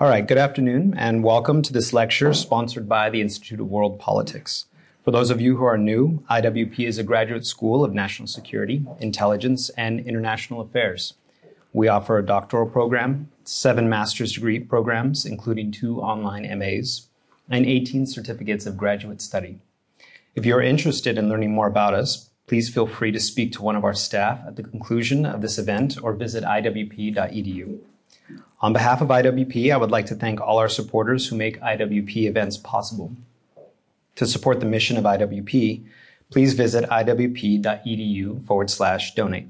All right, good afternoon and welcome to this lecture sponsored by the Institute of World Politics. For those of you who are new, IWP is a graduate school of national security, intelligence, and international affairs. We offer a doctoral program, seven master's degree programs, including two online MAs, and 18 certificates of graduate study. If you're interested in learning more about us, please feel free to speak to one of our staff at the conclusion of this event or visit iwp.edu. On behalf of IWP, I would like to thank all our supporters who make IWP events possible. To support the mission of IWP, please visit iwp.edu forward slash donate.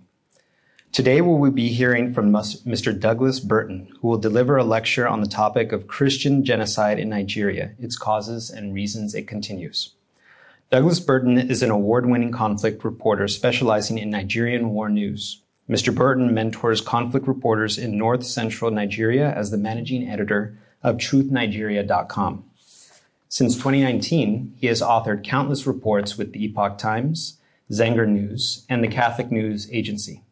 Today we will be hearing from Mr. Douglas Burton, who will deliver a lecture on the topic of Christian genocide in Nigeria, its causes and reasons it continues. Douglas Burton is an award-winning conflict reporter specializing in Nigerian war news. Mr. Burton mentors conflict reporters in north central Nigeria as the managing editor of TruthNigeria.com. Since 2019, he has authored countless reports with the Epoch Times, Zenger News, and the Catholic News Agency.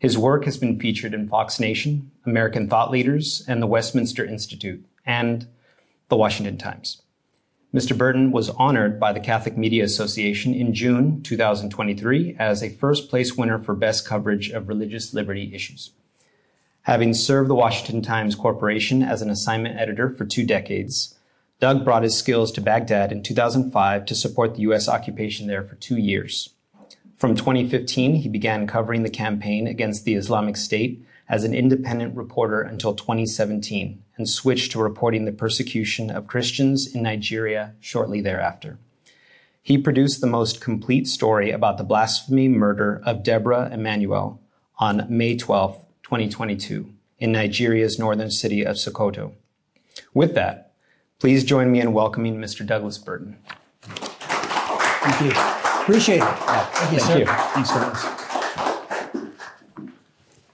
His work has been featured in Fox Nation, American Thought Leaders, and the Westminster Institute, and the Washington Times. Mr. Burton was honored by the Catholic Media Association in June 2023 as a first place winner for best coverage of religious liberty issues. Having served the Washington Times Corporation as an assignment editor for two decades, Doug brought his skills to Baghdad in 2005 to support the U.S. occupation there for two years. From 2015, he began covering the campaign against the Islamic State as an independent reporter until 2017 and switched to reporting the persecution of Christians in Nigeria shortly thereafter. He produced the most complete story about the blasphemy murder of Deborah Emmanuel on May 12, 2022, in Nigeria's northern city of Sokoto. With that, please join me in welcoming Mr. Douglas Burton. Thank you. Appreciate it. Yeah, thank you, Thank sir. you. Thanks, Douglas.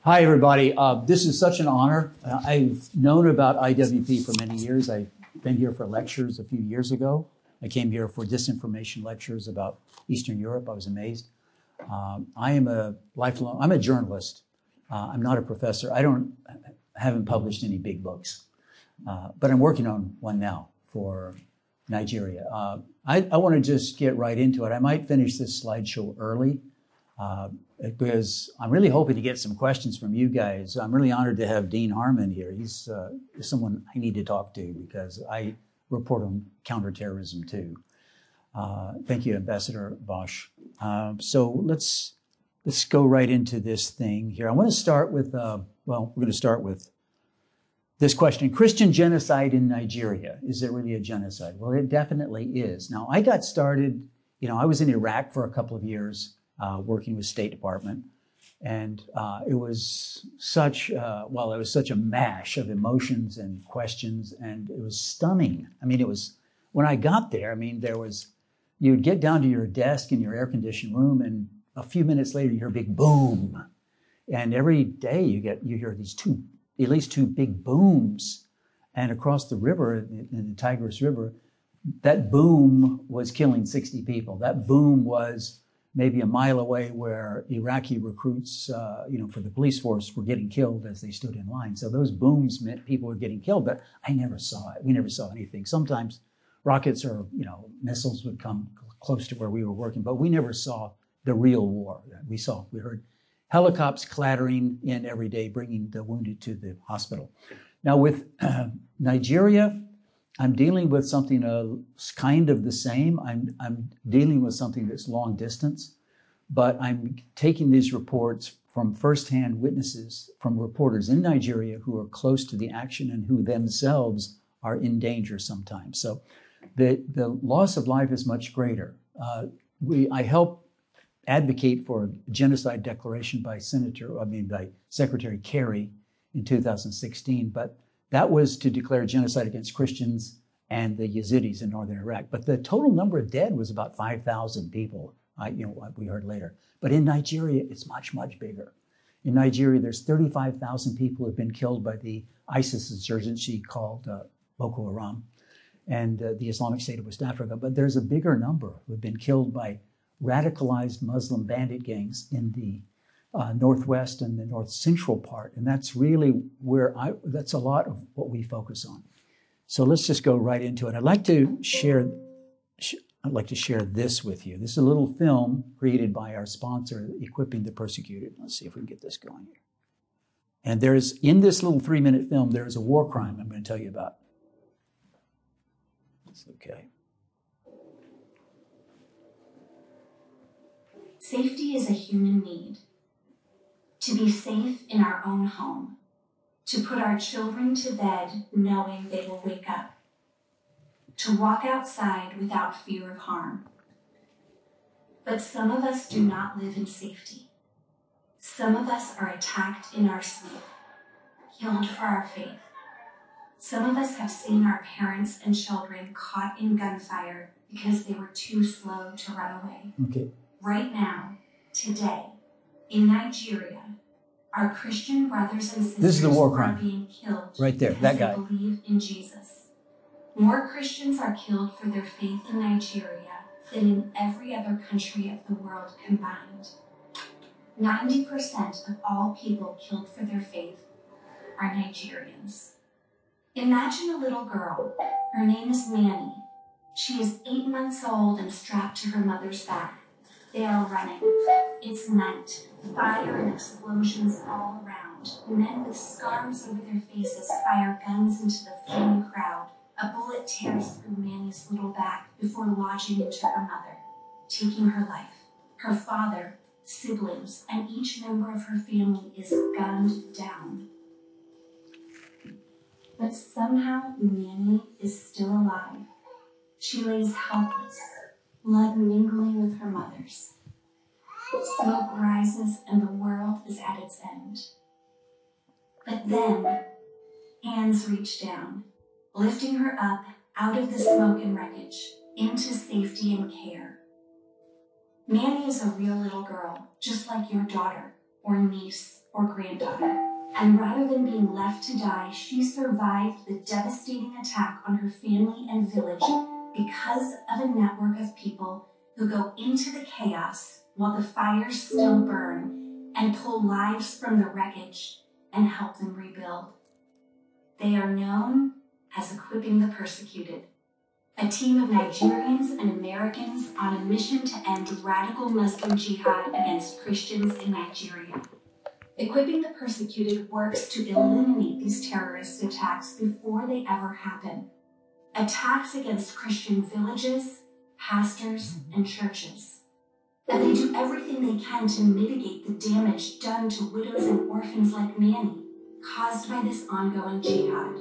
Hi, everybody. Uh, this is such an honor. Uh, I've known about IWP for many years. I've been here for lectures a few years ago. I came here for disinformation lectures about Eastern Europe. I was amazed. Um, I am a lifelong, I'm a journalist. Uh, I'm not a professor. I don't, haven't published any big books, uh, but I'm working on one now for Nigeria. Uh, I, I want to just get right into it. I might finish this slideshow early uh, because I'm really hoping to get some questions from you guys. I'm really honored to have Dean Harmon here. He's uh, someone I need to talk to because I report on counterterrorism too. Uh, thank you, Ambassador Bosch. Um, so let's let's go right into this thing here. I want to start with uh, well, we're going to start with this question: Christian genocide in Nigeria is it really a genocide? Well, it definitely is. Now, I got started. You know, I was in Iraq for a couple of years uh, working with State Department. And uh, it was such, uh, well, it was such a mash of emotions and questions, and it was stunning. I mean, it was, when I got there, I mean, there was, you'd get down to your desk in your air conditioned room, and a few minutes later, you hear a big boom. And every day you get, you hear these two, at least two big booms. And across the river, in the Tigris River, that boom was killing 60 people. That boom was maybe a mile away where Iraqi recruits, uh, you know, for the police force were getting killed as they stood in line. So those booms meant people were getting killed, but I never saw it. We never saw anything. Sometimes rockets or, you know, missiles would come close to where we were working, but we never saw the real war. We saw, we heard helicopters clattering in every day, bringing the wounded to the hospital. Now with uh, Nigeria, I'm dealing with something uh, kind of the same. I'm, I'm dealing with something that's long distance, but I'm taking these reports from firsthand witnesses, from reporters in Nigeria who are close to the action and who themselves are in danger sometimes. So the, the loss of life is much greater. Uh, we, I help advocate for a genocide declaration by Senator, I mean, by Secretary Kerry in 2016, but that was to declare genocide against Christians and the Yazidis in northern Iraq. But the total number of dead was about 5,000 people, uh, you know, what we heard later. But in Nigeria, it's much, much bigger. In Nigeria, there's 35,000 people who have been killed by the ISIS insurgency called uh, Boko Haram and uh, the Islamic State of West Africa. But there's a bigger number who have been killed by radicalized Muslim bandit gangs in the uh, northwest and the north central part, and that's really where I. That's a lot of what we focus on. So let's just go right into it. I'd like to share. Sh- I'd like to share this with you. This is a little film created by our sponsor, Equipping the Persecuted. Let's see if we can get this going here. And there's in this little three minute film, there's a war crime I'm going to tell you about. It's okay. Safety is a human need. To be safe in our own home, to put our children to bed knowing they will wake up, to walk outside without fear of harm. But some of us do not live in safety. Some of us are attacked in our sleep, killed for our faith. Some of us have seen our parents and children caught in gunfire because they were too slow to run away. Okay. Right now, today, in Nigeria, our Christian brothers and sisters This is the war are being killed Right there, because that they guy. believe in Jesus. More Christians are killed for their faith in Nigeria than in every other country of the world combined. 90% of all people killed for their faith are Nigerians. Imagine a little girl. Her name is Manny. She is eight months old and strapped to her mother's back. They are running. It's night. Fire and explosions all around. Men with scarves over their faces fire guns into the fleeing crowd. A bullet tears through Manny's little back before lodging into her mother, taking her life. Her father, siblings, and each member of her family is gunned down. But somehow Manny is still alive. She lays helpless, blood mingling with her mother's. Smoke rises and the world is at its end. But then, hands reach down, lifting her up out of the smoke and wreckage into safety and care. Manny is a real little girl, just like your daughter, or niece, or granddaughter. And rather than being left to die, she survived the devastating attack on her family and village because of a network of people who go into the chaos while the fires still burn and pull lives from the wreckage and help them rebuild. They are known as Equipping the Persecuted, a team of Nigerians and Americans on a mission to end radical Muslim jihad against Christians in Nigeria. Equipping the Persecuted works to eliminate these terrorist attacks before they ever happen. Attacks against Christian villages, pastors, and churches. And they do everything they can to mitigate the damage done to widows and orphans like Manny, caused by this ongoing jihad.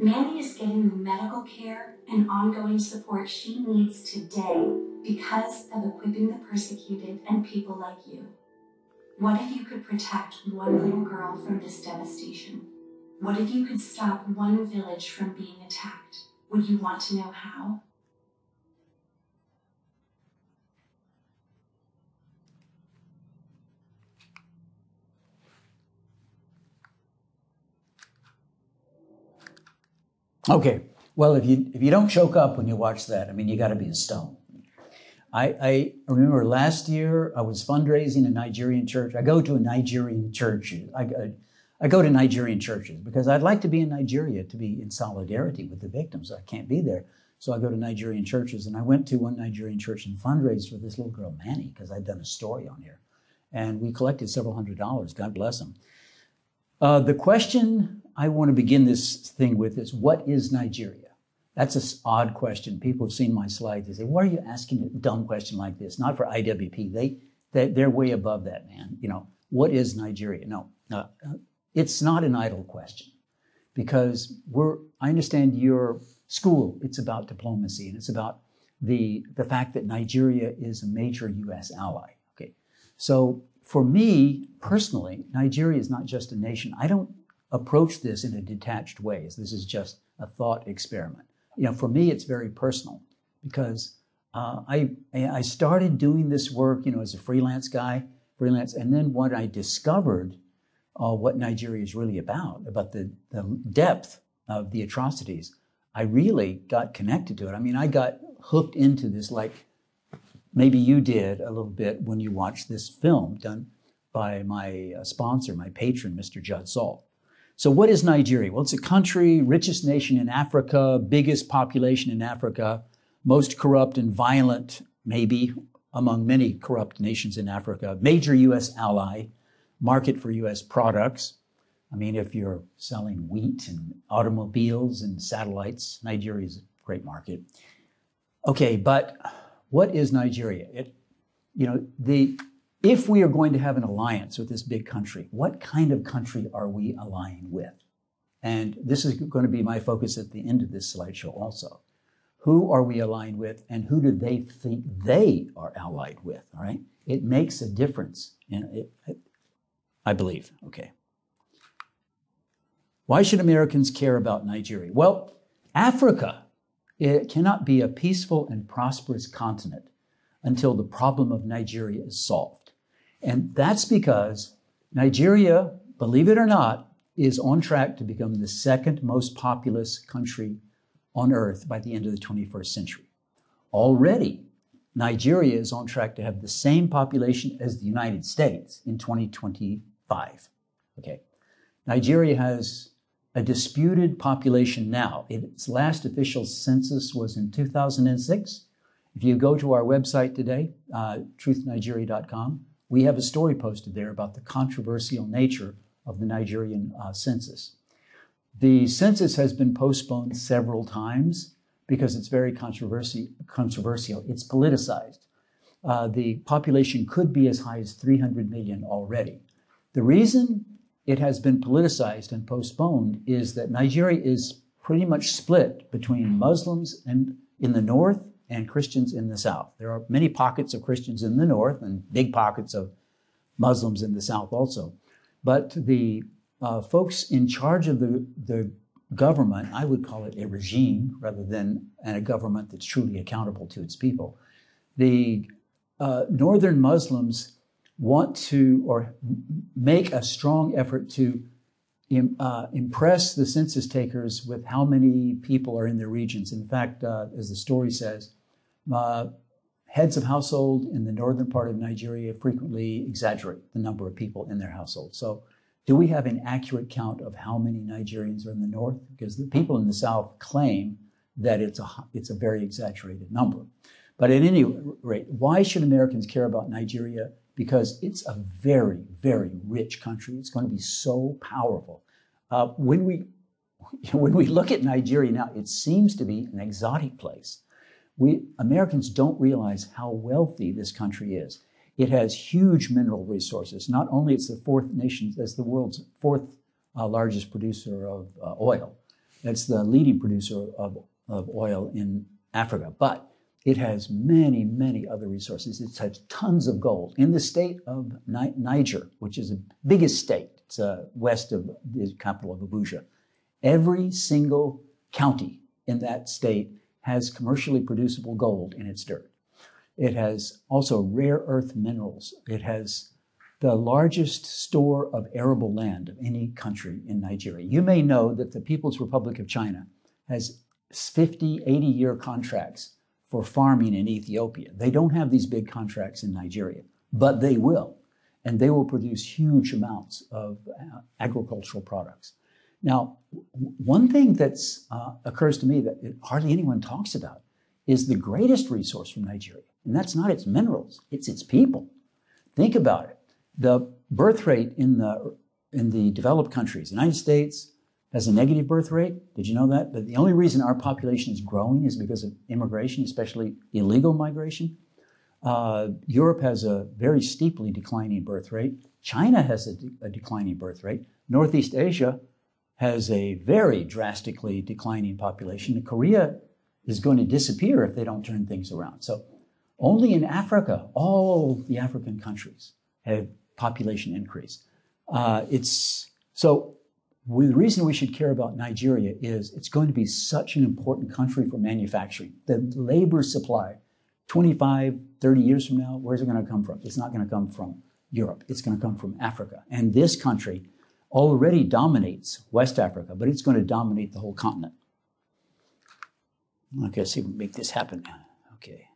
Manny is getting the medical care and ongoing support she needs today because of equipping the persecuted and people like you. What if you could protect one little girl from this devastation? What if you could stop one village from being attacked? Would you want to know how? Okay. Well, if you if you don't choke up when you watch that, I mean, you got to be a stone. I, I remember last year I was fundraising a Nigerian church. I go to a Nigerian church. I, I, go to Nigerian churches because I'd like to be in Nigeria to be in solidarity with the victims. I can't be there. So I go to Nigerian churches. And I went to one Nigerian church and fundraised for this little girl, Manny, because I'd done a story on here. And we collected several hundred dollars. God bless them. Uh, the question I want to begin this thing with is what is Nigeria? That's an odd question. People have seen my slides. They say, "Why are you asking a dumb question like this?" Not for IWP. They, they they're way above that, man. You know, what is Nigeria? No, uh, it's not an idle question because we're. I understand your school. It's about diplomacy and it's about the the fact that Nigeria is a major U.S. ally. Okay, so for me personally, Nigeria is not just a nation. I don't approach this in a detached way. This is just a thought experiment. You know, for me, it's very personal because uh, I I started doing this work, you know, as a freelance guy, freelance, and then what I discovered uh, what Nigeria is really about, about the, the depth of the atrocities, I really got connected to it. I mean, I got hooked into this like maybe you did a little bit when you watched this film done by my uh, sponsor, my patron, Mr. Judd Saul. So, what is Nigeria? Well, it's a country, richest nation in Africa, biggest population in Africa, most corrupt and violent, maybe among many corrupt nations in Africa, major U.S. ally, market for U.S. products. I mean, if you're selling wheat and automobiles and satellites, Nigeria is a great market. Okay, but what is Nigeria? It, you know, the if we are going to have an alliance with this big country, what kind of country are we allying with? And this is going to be my focus at the end of this slideshow also. Who are we aligned with and who do they think they are allied with? All right. It makes a difference. In it, I believe. Okay. Why should Americans care about Nigeria? Well, Africa it cannot be a peaceful and prosperous continent until the problem of Nigeria is solved. And that's because Nigeria, believe it or not, is on track to become the second most populous country on earth by the end of the 21st century. Already, Nigeria is on track to have the same population as the United States in 2025. Okay. Nigeria has a disputed population now. Its last official census was in 2006. If you go to our website today, uh, truthnigeria.com, we have a story posted there about the controversial nature of the Nigerian uh, census. The census has been postponed several times because it's very controversy, controversial. It's politicized. Uh, the population could be as high as 300 million already. The reason it has been politicized and postponed is that Nigeria is pretty much split between Muslims and in the north and Christians in the south. There are many pockets of Christians in the north and big pockets of Muslims in the south also. But the uh, folks in charge of the, the government, I would call it a regime rather than a government that's truly accountable to its people. The uh, northern Muslims want to or make a strong effort to Im, uh, impress the census takers with how many people are in their regions. In fact, uh, as the story says, uh, heads of household in the northern part of Nigeria frequently exaggerate the number of people in their household. So, do we have an accurate count of how many Nigerians are in the north? Because the people in the south claim that it's a, it's a very exaggerated number. But at any rate, why should Americans care about Nigeria? Because it's a very, very rich country. It's going to be so powerful. Uh, when we when we look at Nigeria now, it seems to be an exotic place we Americans don't realize how wealthy this country is. It has huge mineral resources. Not only it's the fourth nation, as the world's fourth uh, largest producer of uh, oil. It's the leading producer of, of oil in Africa, but it has many, many other resources. It has tons of gold. In the state of Niger, which is the biggest state, it's uh, west of the capital of Abuja, every single county in that state has commercially producible gold in its dirt. It has also rare earth minerals. It has the largest store of arable land of any country in Nigeria. You may know that the People's Republic of China has 50, 80 year contracts for farming in Ethiopia. They don't have these big contracts in Nigeria, but they will. And they will produce huge amounts of uh, agricultural products. Now, one thing that uh, occurs to me that hardly anyone talks about is the greatest resource from Nigeria, and that's not its minerals; it's its people. Think about it. The birth rate in the in the developed countries, United States has a negative birth rate. Did you know that? But the only reason our population is growing is because of immigration, especially illegal migration. Uh, Europe has a very steeply declining birth rate. China has a, de- a declining birth rate. Northeast Asia has a very drastically declining population. Korea is going to disappear if they don't turn things around. So only in Africa, all the African countries have population increase. Uh, it's so the reason we should care about Nigeria is it's going to be such an important country for manufacturing. The labor supply, 25, 30 years from now, where's it going to come from? It's not going to come from Europe. It's going to come from Africa. And this country already dominates West Africa, but it's going to dominate the whole continent. Okay, see if we can make this happen. Okay.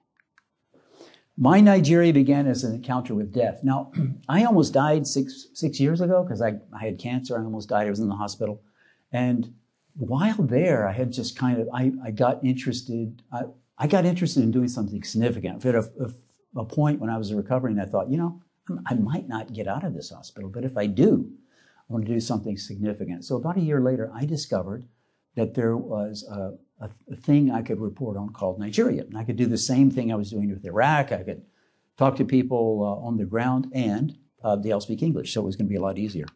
My Nigeria began as an encounter with death. Now, I almost died six, six years ago because I, I had cancer. I almost died. I was in the hospital. And while there, I had just kind of, I, I got interested, I, I got interested in doing something significant. At a, a, a point when I was recovering, I thought, you know, I might not get out of this hospital, but if I do, I want to do something significant. So about a year later, I discovered that there was a, a, a, thing I could report on called Nigeria. And I could do the same thing I was doing with Iraq. I could talk to people uh, on the ground, and uh, they all speak English, so it was going to be a lot easier.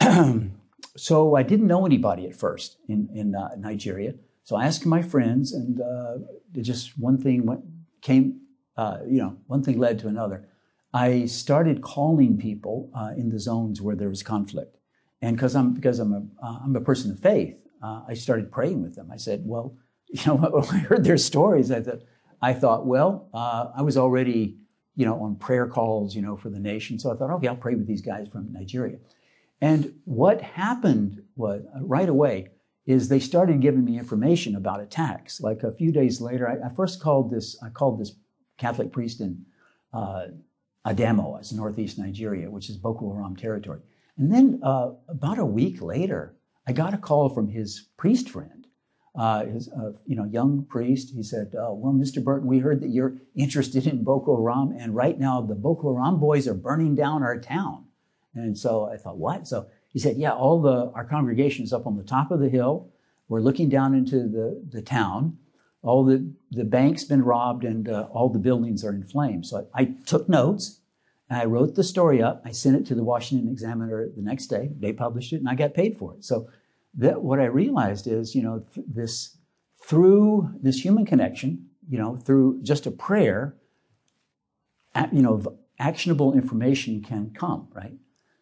so I didn't know anybody at first in, in uh, Nigeria. So I asked my friends, and uh, just one thing went, came, uh, you know, one thing led to another. I started calling people uh, in the zones where there was conflict. And because I'm, because I'm, a, I'm a person of faith, uh, I started praying with them. I said, well, you know, when I heard their stories, I thought, I thought, well, uh, I was already, you know, on prayer calls, you know, for the nation. So I thought, okay, I'll pray with these guys from Nigeria. And what happened was uh, right away is they started giving me information about attacks. Like a few days later, I, I first called this, I called this Catholic priest in uh, Adamawa, as northeast Nigeria, which is Boko Haram territory. And then uh, about a week later, I got a call from his priest friend, uh, his uh, you know young priest. He said, uh, "Well, Mr. Burton, we heard that you're interested in Boko Haram, and right now the Boko Haram boys are burning down our town." And so I thought, "What?" So he said, "Yeah, all the our congregation is up on the top of the hill. We're looking down into the the town." All the, the bank's been robbed and uh, all the buildings are in flames. So I, I took notes I wrote the story up. I sent it to the Washington Examiner the next day. They published it, and I got paid for it. So that what I realized is, you know, th- this through this human connection, you know, through just a prayer, you know, actionable information can come, right?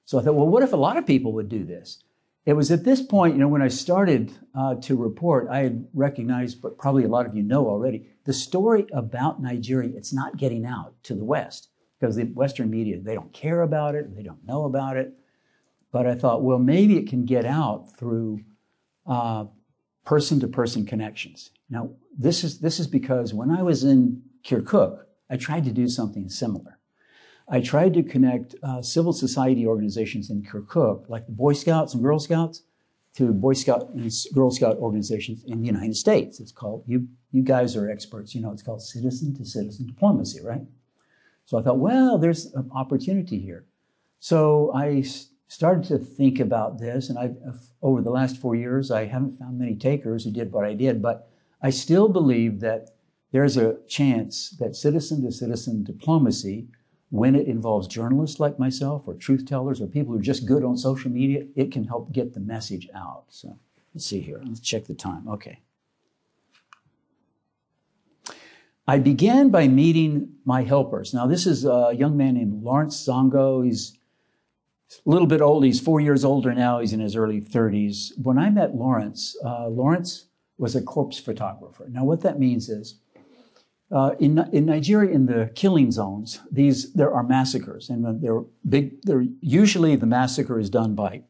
So I thought, well, what if a lot of people would do this? It was at this point, you know, when I started uh, to report, I had recognized, but probably a lot of you know already, the story about Nigeria, it's not getting out to the West because the Western media, they don't care about it, they don't know about it. But I thought, well, maybe it can get out through person to person connections. Now, this is, this is because when I was in Kirkuk, I tried to do something similar. I tried to connect uh, civil society organizations in Kirkuk, like the Boy Scouts and Girl Scouts, to Boy Scout and Girl Scout organizations in the United States. It's called, you, you guys are experts, you know, it's called citizen to citizen diplomacy, right? So I thought, well, there's an opportunity here. So I started to think about this, and I, over the last four years, I haven't found many takers who did what I did, but I still believe that there's a chance that citizen to citizen diplomacy, when it involves journalists like myself or truth tellers or people who are just good on social media, it can help get the message out. So let's see here. Let's check the time. Okay. I began by meeting my helpers. Now, this is a young man named Lawrence Zongo. He's a little bit old. He's four years older now. He's in his early 30s. When I met Lawrence, uh, Lawrence was a corpse photographer. Now, what that means is, uh, in, in Nigeria, in the killing zones, these there are massacres, and they're big. They're usually the massacre is done by,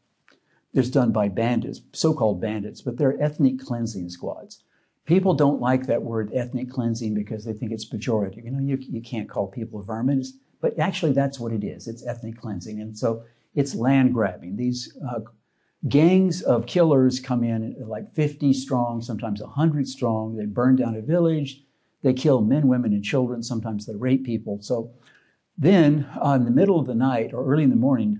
is done by bandits, so-called bandits, but they're ethnic cleansing squads. People don't like that word ethnic cleansing because they think it's pejorative. You know, you, you can't call people vermin, but actually that's what it is. It's ethnic cleansing. And so it's land grabbing. These uh, gangs of killers come in like 50 strong, sometimes 100 strong. They burn down a village. They kill men, women, and children. Sometimes they rape people. So then, uh, in the middle of the night or early in the morning,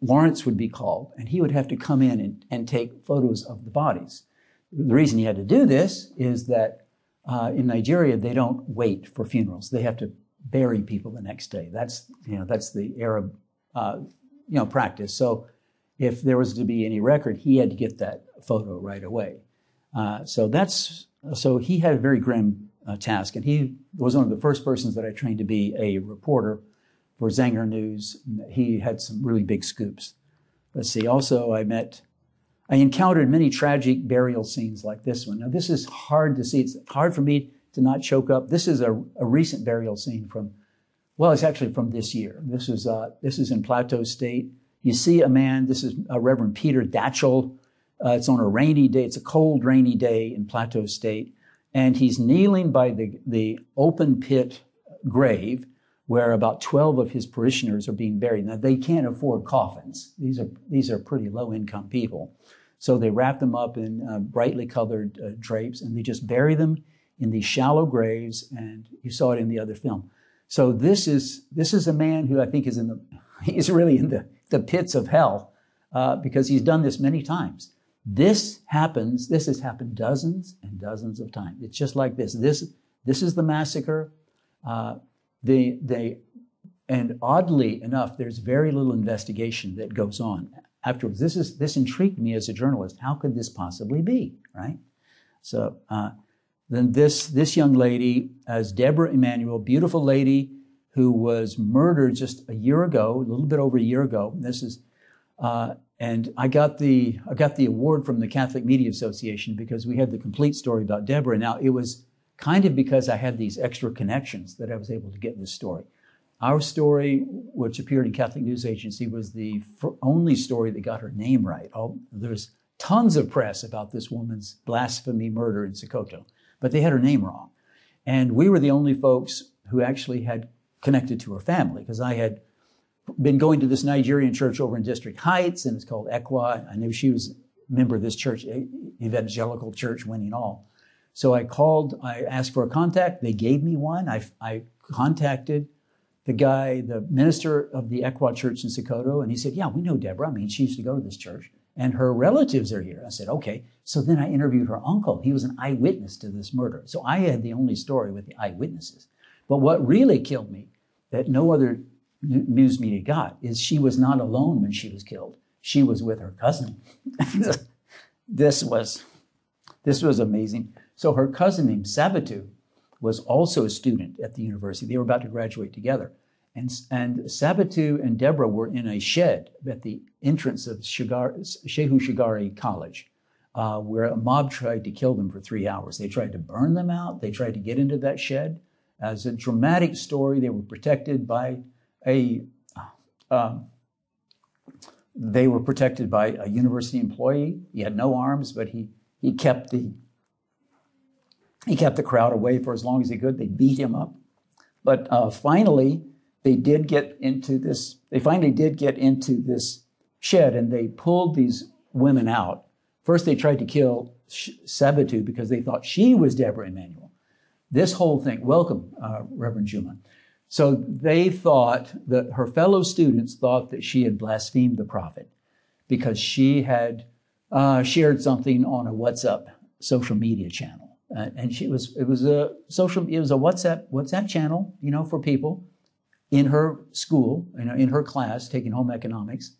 Lawrence would be called, and he would have to come in and, and take photos of the bodies. The reason he had to do this is that uh, in Nigeria they don't wait for funerals; they have to bury people the next day. That's you know that's the Arab uh, you know practice. So if there was to be any record, he had to get that photo right away. Uh, so that's so he had a very grim uh, task, and he was one of the first persons that I trained to be a reporter for Zenger News. He had some really big scoops. Let's see. Also, I met I encountered many tragic burial scenes like this one. Now, this is hard to see. It's hard for me to not choke up. This is a, a recent burial scene from, well, it's actually from this year. This is, uh, this is in Plateau State. You see a man, this is uh, Reverend Peter Datchell. Uh, it's on a rainy day. It's a cold, rainy day in Plateau State. And he's kneeling by the, the open pit grave where about 12 of his parishioners are being buried. Now, they can't afford coffins. These are, these are pretty low income people. So they wrap them up in uh, brightly colored uh, drapes and they just bury them in these shallow graves. And you saw it in the other film. So this is, this is a man who I think is in the, he's really in the, the pits of hell uh, because he's done this many times. This happens, this has happened dozens and dozens of times. It's just like this. This, this is the massacre. Uh, they, they, and oddly enough, there's very little investigation that goes on afterwards. This is this intrigued me as a journalist. How could this possibly be, right? So uh, then this this young lady, as Deborah Emmanuel, beautiful lady who was murdered just a year ago, a little bit over a year ago. This is, uh, and I got the I got the award from the Catholic Media Association because we had the complete story about Deborah. Now it was kind of because I had these extra connections that I was able to get this story. Our story, which appeared in Catholic News Agency, was the only story that got her name right. All, there's tons of press about this woman's blasphemy murder in Sokoto, but they had her name wrong. And we were the only folks who actually had connected to her family because I had been going to this Nigerian church over in District Heights, and it's called ECWA. I knew she was a member of this church, evangelical church, winning all. So I called, I asked for a contact. They gave me one. I, I contacted the guy, the minister of the ECWA church in Sokoto, and he said, Yeah, we know Deborah. I mean, she used to go to this church, and her relatives are here. I said, Okay. So then I interviewed her uncle. He was an eyewitness to this murder. So I had the only story with the eyewitnesses. But what really killed me, that no other news media got, is she was not alone when she was killed. She was with her cousin. this was this was amazing. So her cousin named Sabatou was also a student at the university. They were about to graduate together. And, and Sabatou and Deborah were in a shed at the entrance of Shigar, Shehu Shagari College, uh, where a mob tried to kill them for three hours. They tried to burn them out. They tried to get into that shed. As a dramatic story, they were protected by a uh, they were protected by a university employee. He had no arms, but he, he kept the he kept the crowd away for as long as he could. They beat him up. But uh, finally, they did get into this, they finally did get into this shed and they pulled these women out. First, they tried to kill Sabatou because they thought she was Deborah Emmanuel. This whole thing, welcome, uh, Reverend Juma. So they thought that her fellow students thought that she had blasphemed the prophet because she had uh, shared something on a WhatsApp social media channel. Uh, and she was it was a social it was a WhatsApp WhatsApp channel, you know, for people in her school, you know, in her class taking home economics,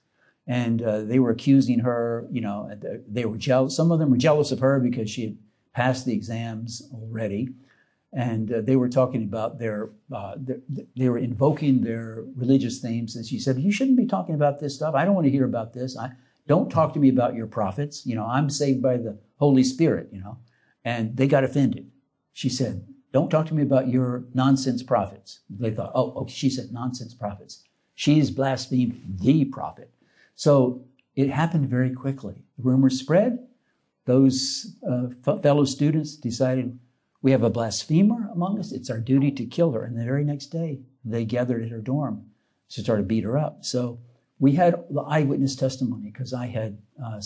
and uh, they were accusing her, you know, they were jealous. Some of them were jealous of her because she had passed the exams already, and uh, they were talking about their, uh, their, they were invoking their religious themes, and she said, "You shouldn't be talking about this stuff. I don't want to hear about this. I don't talk to me about your prophets. You know, I'm saved by the Holy Spirit. You know." And they got offended. She said, Don't talk to me about your nonsense prophets. They thought, Oh, okay, she said nonsense prophets. She's blasphemed the prophet. So it happened very quickly. The rumor spread. Those uh, fellow students decided, We have a blasphemer among us. It's our duty to kill her. And the very next day, they gathered at her dorm to try to beat her up. So we had the eyewitness testimony because I had uh,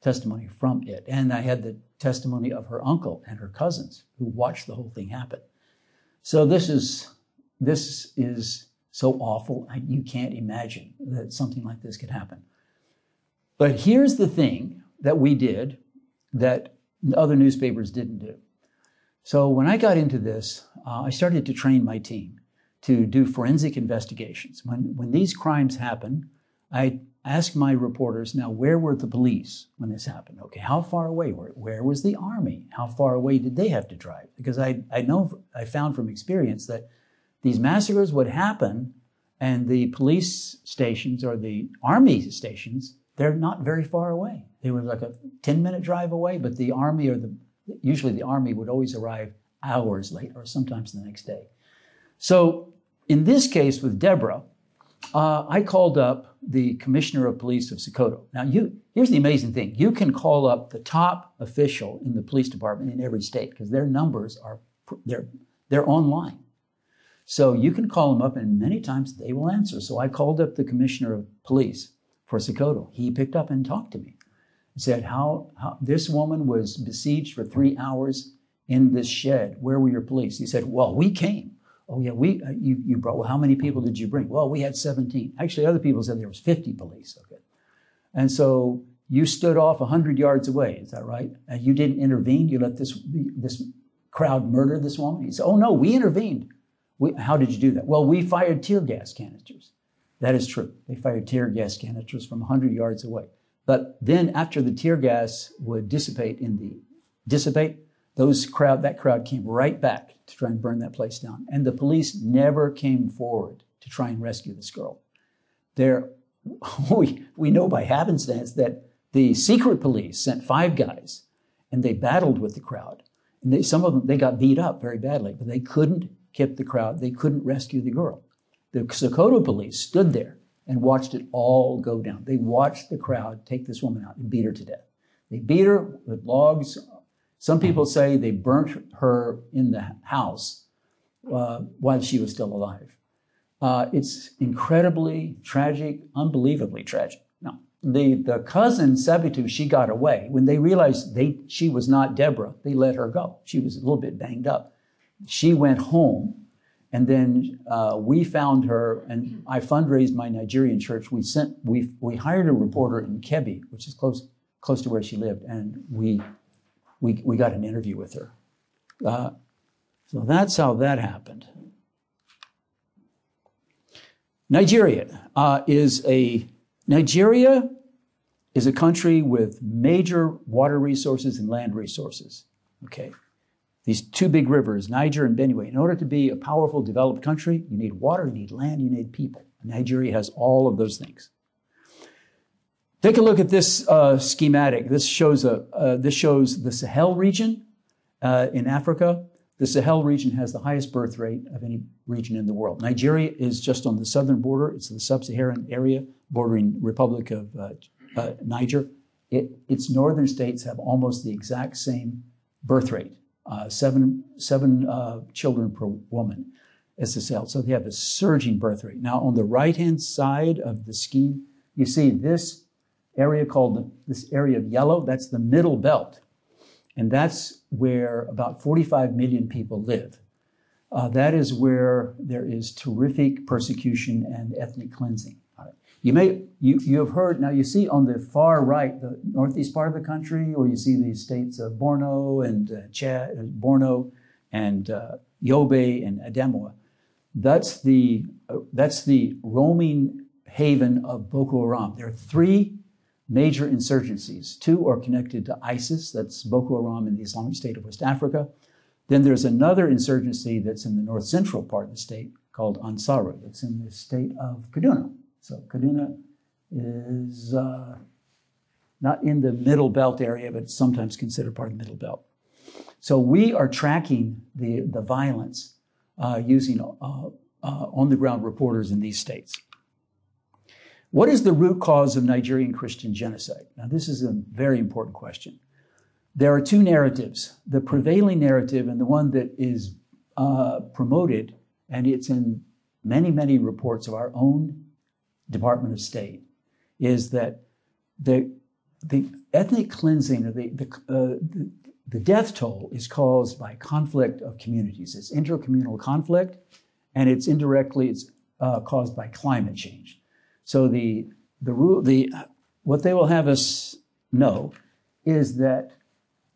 testimony from it. And I had the testimony of her uncle and her cousins who watched the whole thing happen. So this is, this is so awful. You can't imagine that something like this could happen. But here's the thing that we did that other newspapers didn't do. So when I got into this, uh, I started to train my team to do forensic investigations. When, when these crimes happen, I ask my reporters now where were the police when this happened? Okay how far away were where was the army? How far away did they have to drive? Because i i know i found from experience that these massacres would happen and the police stations or the army stations they're not very far away. They were like a 10 minute drive away but the army or the usually the army would always arrive hours late or sometimes the next day. So in this case with deborah uh, I called up the commissioner of police of Sokoto. Now, you, here's the amazing thing. You can call up the top official in the police department in every state because their numbers are, they're, they're online. So you can call them up, and many times they will answer. So I called up the commissioner of police for Sokoto. He picked up and talked to me. Said, how, how this woman was besieged for three hours in this shed. Where were your police? He said, Well, we came. Oh yeah, we uh, you, you brought. Well, how many people did you bring? Well, we had 17. Actually, other people said there was 50 police. Okay, and so you stood off 100 yards away. Is that right? And you didn't intervene. You let this this crowd murder this woman. He said, Oh no, we intervened. We, how did you do that? Well, we fired tear gas canisters. That is true. They fired tear gas canisters from 100 yards away. But then, after the tear gas would dissipate in the dissipate, those crowd, that crowd came right back to try and burn that place down. And the police never came forward to try and rescue this girl. There, we, we know by happenstance that the secret police sent five guys and they battled with the crowd. And they, some of them, they got beat up very badly, but they couldn't keep the crowd. They couldn't rescue the girl. The Sokoto police stood there and watched it all go down. They watched the crowd take this woman out and beat her to death. They beat her with logs some people say they burnt her in the house uh, while she was still alive. Uh, it's incredibly tragic, unbelievably tragic. Now, the, the cousin, Sabitu, she got away. When they realized they, she was not Deborah, they let her go. She was a little bit banged up. She went home, and then uh, we found her, and I fundraised my Nigerian church. We sent, we, we hired a reporter in Kebbi, which is close, close to where she lived, and we we, we got an interview with her. Uh, so that's how that happened. Nigeria uh, is a Nigeria is a country with major water resources and land resources. Okay, these two big rivers, Niger and Benue. In order to be a powerful, developed country, you need water, you need land, you need people. Nigeria has all of those things. Take a look at this uh, schematic. This shows a uh, this shows the Sahel region uh, in Africa. The Sahel region has the highest birth rate of any region in the world. Nigeria is just on the southern border. It's the sub-Saharan area bordering Republic of uh, uh, Niger. It, its northern states have almost the exact same birth rate, uh, seven seven children per woman as the Sahel. So they have a surging birth rate. Now on the right hand side of the scheme, you see this area called this area of yellow, that's the middle belt. And that's where about 45 million people live. Uh, that is where there is terrific persecution and ethnic cleansing. You may you, you have heard now you see on the far right the northeast part of the country, or you see the states of Borno and uh, Chad, uh, Borno and uh, Yobe and Adamawa. That's the uh, that's the roaming haven of Boko Haram. There are three major insurgencies. Two are connected to ISIS, that's Boko Haram in the Islamic State of West Africa. Then there's another insurgency that's in the north central part of the state called Ansaru. It's in the state of Kaduna. So Kaduna is uh, not in the middle belt area, but sometimes considered part of the middle belt. So we are tracking the, the violence uh, using uh, uh on the ground reporters in these states. What is the root cause of Nigerian Christian genocide? Now, this is a very important question. There are two narratives the prevailing narrative and the one that is uh, promoted, and it's in many, many reports of our own Department of State, is that the, the ethnic cleansing or the, the, uh, the, the death toll is caused by conflict of communities. It's intercommunal conflict, and it's indirectly it's uh, caused by climate change. So the the rule the what they will have us know is that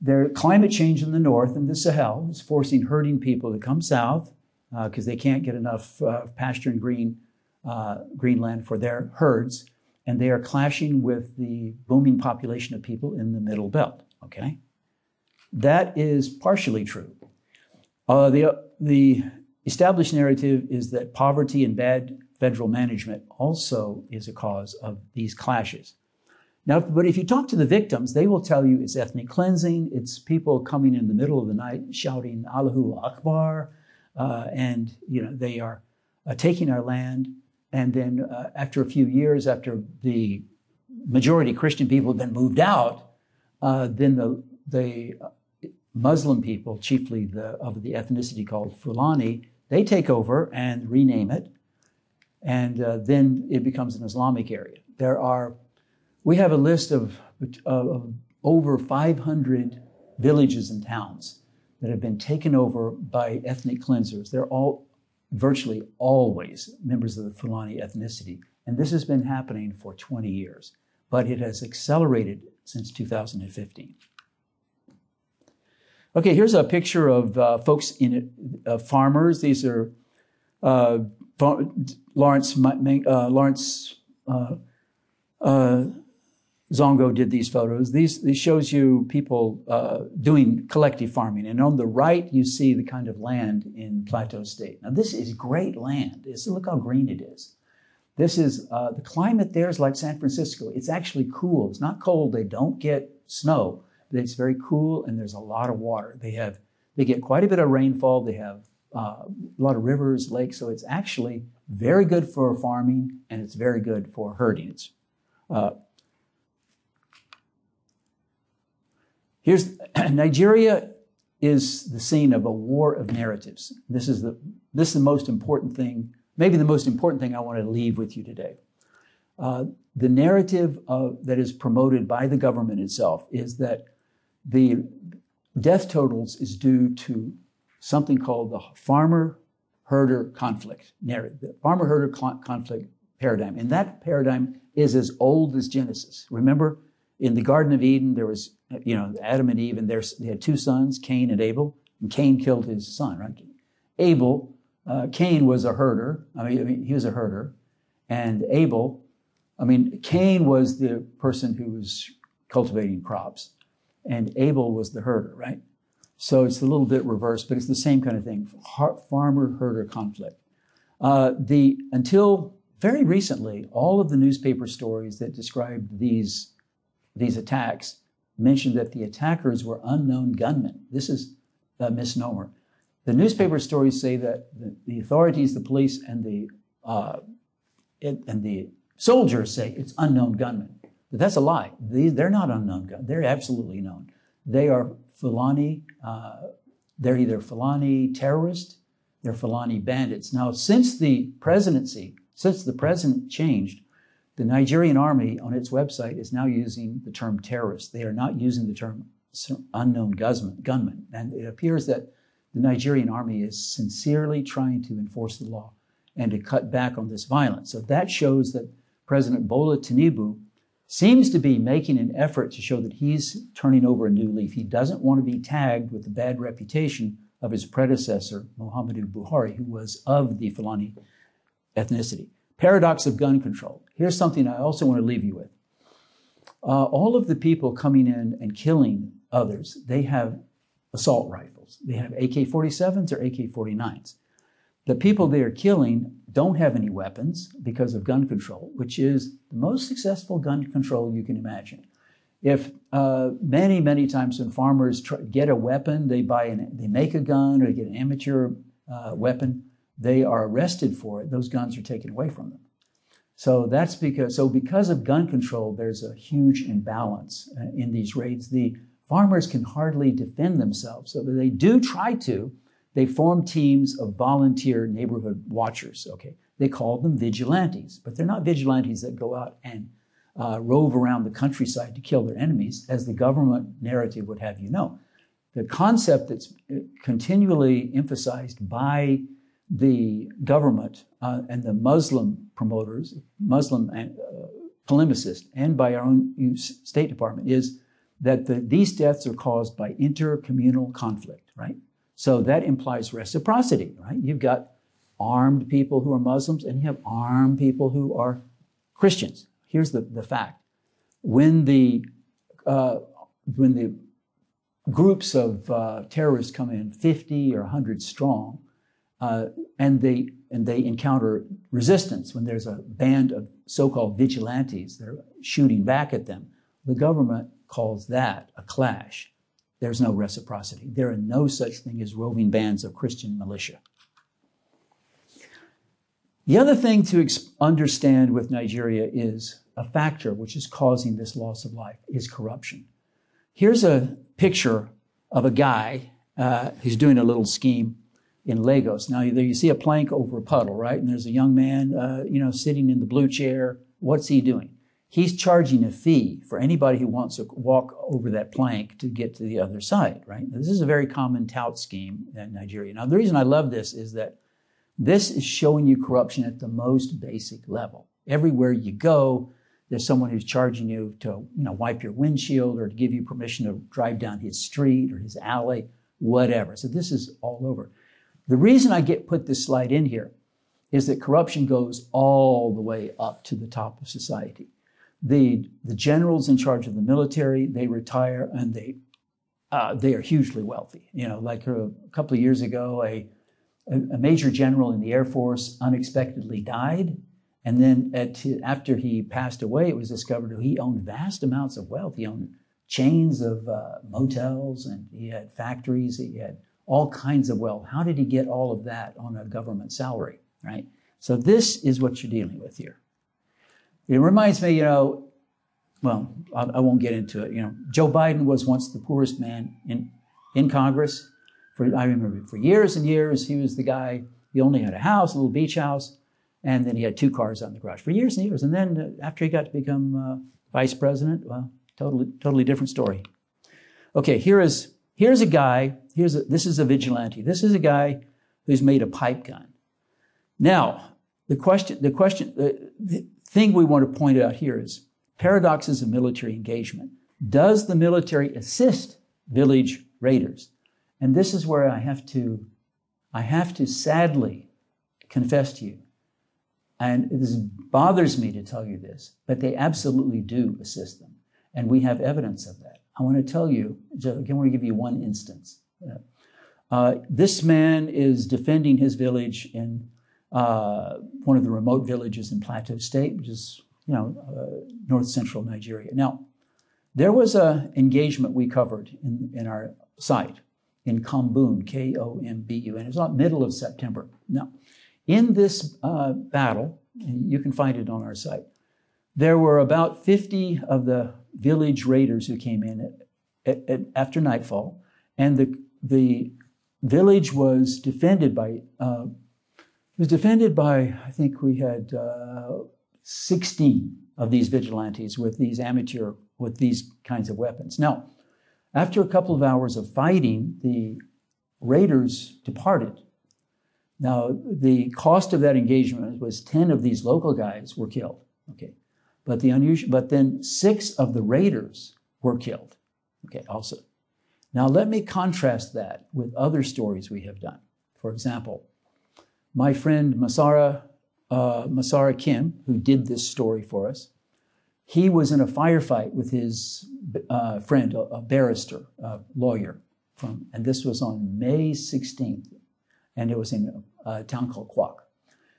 their climate change in the north in the Sahel is forcing herding people to come south because uh, they can't get enough uh, pasture and green uh, greenland for their herds, and they are clashing with the booming population of people in the middle belt. Okay, that is partially true. Uh, the the established narrative is that poverty and bad federal management also is a cause of these clashes. Now, but if you talk to the victims, they will tell you it's ethnic cleansing, it's people coming in the middle of the night shouting Allahu Akbar, uh, and you know they are uh, taking our land. And then uh, after a few years, after the majority Christian people have been moved out, uh, then the the Muslim people, chiefly the, of the ethnicity called Fulani, They take over and rename it, and uh, then it becomes an Islamic area. There are, we have a list of, of over 500 villages and towns that have been taken over by ethnic cleansers. They're all virtually always members of the Fulani ethnicity. And this has been happening for 20 years, but it has accelerated since 2015. Okay, here's a picture of uh, folks in it, uh, farmers. These are uh, Lawrence, uh, Lawrence uh, uh, Zongo did these photos. These, these shows you people uh, doing collective farming. And on the right, you see the kind of land in Plateau State. Now, this is great land. It's, look how green it is. This is, uh, the climate there is like San Francisco. It's actually cool. It's not cold. They don't get snow, but it's very cool and there's a lot of water. They have, they get quite a bit of rainfall. They have uh, a lot of rivers, lakes. So it's actually very good for farming and it's very good for herding. It's, uh, Here's Nigeria is the scene of a war of narratives. This is the this is the most important thing, maybe the most important thing I want to leave with you today. Uh, the narrative of, that is promoted by the government itself is that the death totals is due to something called the farmer herder conflict narrative, the farmer herder conflict paradigm. And that paradigm is as old as Genesis. Remember, in the Garden of Eden, there was, you know, Adam and Eve, and they had two sons, Cain and Abel, and Cain killed his son, right? Abel, uh, Cain was a herder. I mean, I mean, he was a herder. And Abel, I mean, Cain was the person who was cultivating crops, and Abel was the herder, right? So it's a little bit reversed, but it's the same kind of thing farmer herder conflict. Uh, the, until very recently, all of the newspaper stories that described these these attacks mentioned that the attackers were unknown gunmen. This is a misnomer. The newspaper stories say that the, the authorities, the police, and the uh, it, and the soldiers say it's unknown gunmen. But that's a lie. These, they're not unknown gunmen. They're absolutely known. They are Fulani. Uh, they're either Fulani terrorists, they're Fulani bandits. Now, since the presidency, since the president changed, the Nigerian army on its website is now using the term terrorist. They are not using the term unknown gunman. And it appears that the Nigerian army is sincerely trying to enforce the law and to cut back on this violence. So that shows that President Bola Tinubu seems to be making an effort to show that he's turning over a new leaf. He doesn't want to be tagged with the bad reputation of his predecessor, Muhammadu Buhari, who was of the Fulani ethnicity. Paradox of gun control. Here's something I also want to leave you with. Uh, all of the people coming in and killing others, they have assault rifles. They have AK 47s or AK 49s. The people they are killing don't have any weapons because of gun control, which is the most successful gun control you can imagine. If uh, many, many times when farmers try, get a weapon, they buy an, they make a gun or they get an amateur uh, weapon, they are arrested for it, those guns are taken away from them. So that's because, so because of gun control, there's a huge imbalance uh, in these raids. The farmers can hardly defend themselves. So they do try to. They form teams of volunteer neighborhood watchers. Okay. They call them vigilantes, but they're not vigilantes that go out and uh, rove around the countryside to kill their enemies, as the government narrative would have you know. The concept that's uh, continually emphasized by the government uh, and the Muslim promoters, Muslim and, uh, polemicists, and by our own State Department is that the, these deaths are caused by intercommunal conflict, right? So that implies reciprocity, right? You've got armed people who are Muslims and you have armed people who are Christians. Here's the, the fact. When the, uh, when the groups of uh, terrorists come in, 50 or 100 strong, uh, and they and they encounter resistance when there's a band of so-called vigilantes that are shooting back at them. The government calls that a clash. There's no reciprocity. There are no such thing as roving bands of Christian militia. The other thing to understand with Nigeria is a factor which is causing this loss of life is corruption. Here's a picture of a guy uh, who's doing a little scheme in Lagos. Now, you see a plank over a puddle, right? And there's a young man, uh, you know, sitting in the blue chair. What's he doing? He's charging a fee for anybody who wants to walk over that plank to get to the other side, right? Now, this is a very common tout scheme in Nigeria. Now, the reason I love this is that this is showing you corruption at the most basic level. Everywhere you go, there's someone who's charging you to, you know, wipe your windshield or to give you permission to drive down his street or his alley, whatever. So this is all over. The reason I get put this slide in here is that corruption goes all the way up to the top of society. The, the generals in charge of the military, they retire and they, uh, they are hugely wealthy. You know, like a, a couple of years ago, a, a major general in the Air Force unexpectedly died. And then at, after he passed away, it was discovered he owned vast amounts of wealth. He owned chains of uh, motels and he had factories. He had all kinds of wealth. How did he get all of that on a government salary, right? So this is what you're dealing with here. It reminds me, you know, well, I, I won't get into it. You know, Joe Biden was once the poorest man in, in Congress. For, I remember for years and years, he was the guy, he only had a house, a little beach house, and then he had two cars on the garage for years and years. And then uh, after he got to become uh, vice president, well, totally, totally different story. Okay, here is Here's a guy, here's a, this is a vigilante. This is a guy who's made a pipe gun. Now, the question, the question, the, the thing we want to point out here is paradoxes of military engagement. Does the military assist village raiders? And this is where I have to, I have to sadly confess to you, and this bothers me to tell you this, but they absolutely do assist them. And we have evidence of that. I want to tell you. I want to give you one instance. Uh, this man is defending his village in uh, one of the remote villages in Plateau State, which is, you know, uh, north central Nigeria. Now, there was an engagement we covered in, in our site in Kombun, K O M B U, and it was about middle of September. Now, in this uh, battle, you can find it on our site, there were about 50 of the village raiders who came in at, at, at, after nightfall, and the the village was defended by uh, was defended by I think we had uh, 16 of these vigilantes with these amateur with these kinds of weapons. Now, after a couple of hours of fighting, the raiders departed. Now, the cost of that engagement was 10 of these local guys were killed. Okay. But the unusual, but then six of the raiders were killed. Okay, also. Now let me contrast that with other stories we have done. For example, my friend Masara, uh, Masara Kim, who did this story for us, he was in a firefight with his uh, friend, a, a, barrister, a lawyer, from, and this was on May 16th, and it was in a, town called Kwak.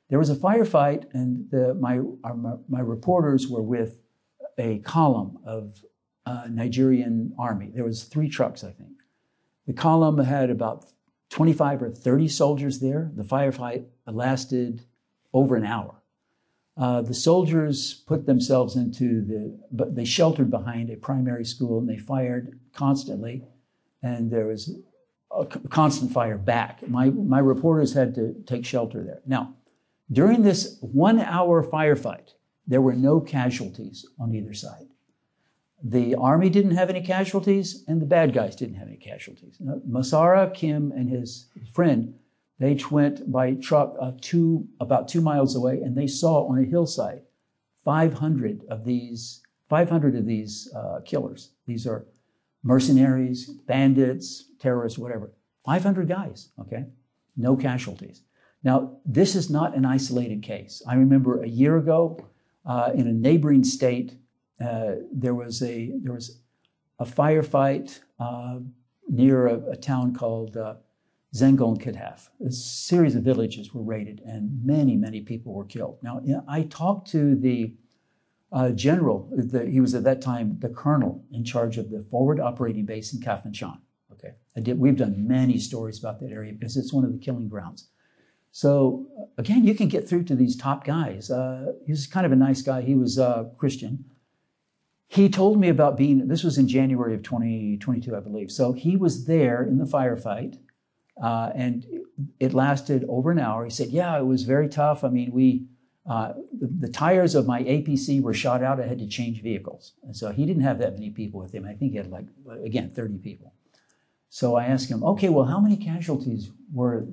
There was a firefight, and the, my, our, my reporters were with a column of uh, Nigerian army. There was three trucks, I think. The column had about 25 or 30 soldiers there. The firefight lasted over an hour. Uh, the soldiers put themselves into the, but they sheltered behind a primary school and they fired constantly, and there was a constant fire back. My, my reporters had to take shelter there. Now, during this one hour firefight, there were no casualties on either side. The army didn't have any casualties, and the bad guys didn't have any casualties. Masara, Kim, and his friend, they went by truck uh, two, about two miles away, and they saw on a hillside 500 of these, 500 of these uh, killers. These are mercenaries, bandits, terrorists, whatever. 500 guys, okay? No casualties. Now, this is not an isolated case. I remember a year ago uh, in a neighboring state, uh, there was a there was a firefight uh, near a, a, town called uh, Zengon. A series of villages were raided, and many many people were killed. Now, I talked to the uh, general. The, he was at that time the colonel in charge of the forward operating base in Kafanchan. Okay, did. We've done many stories about that area because it's one of the killing grounds. So again, you can get through to these top guys. Uh, he was kind of a nice guy. He was uh, Christian. He told me about being, this was in January of 2022, I believe. So he was there in the firefight Uh, and it lasted over an hour. He said, Yeah, it was very tough. I mean, we, uh, the, the, tires of my APC were shot out. I had to change vehicles. And so he didn't have that many people with him. I think he had like, again, 30 people. So I asked him, Okay, well, how many casualties were,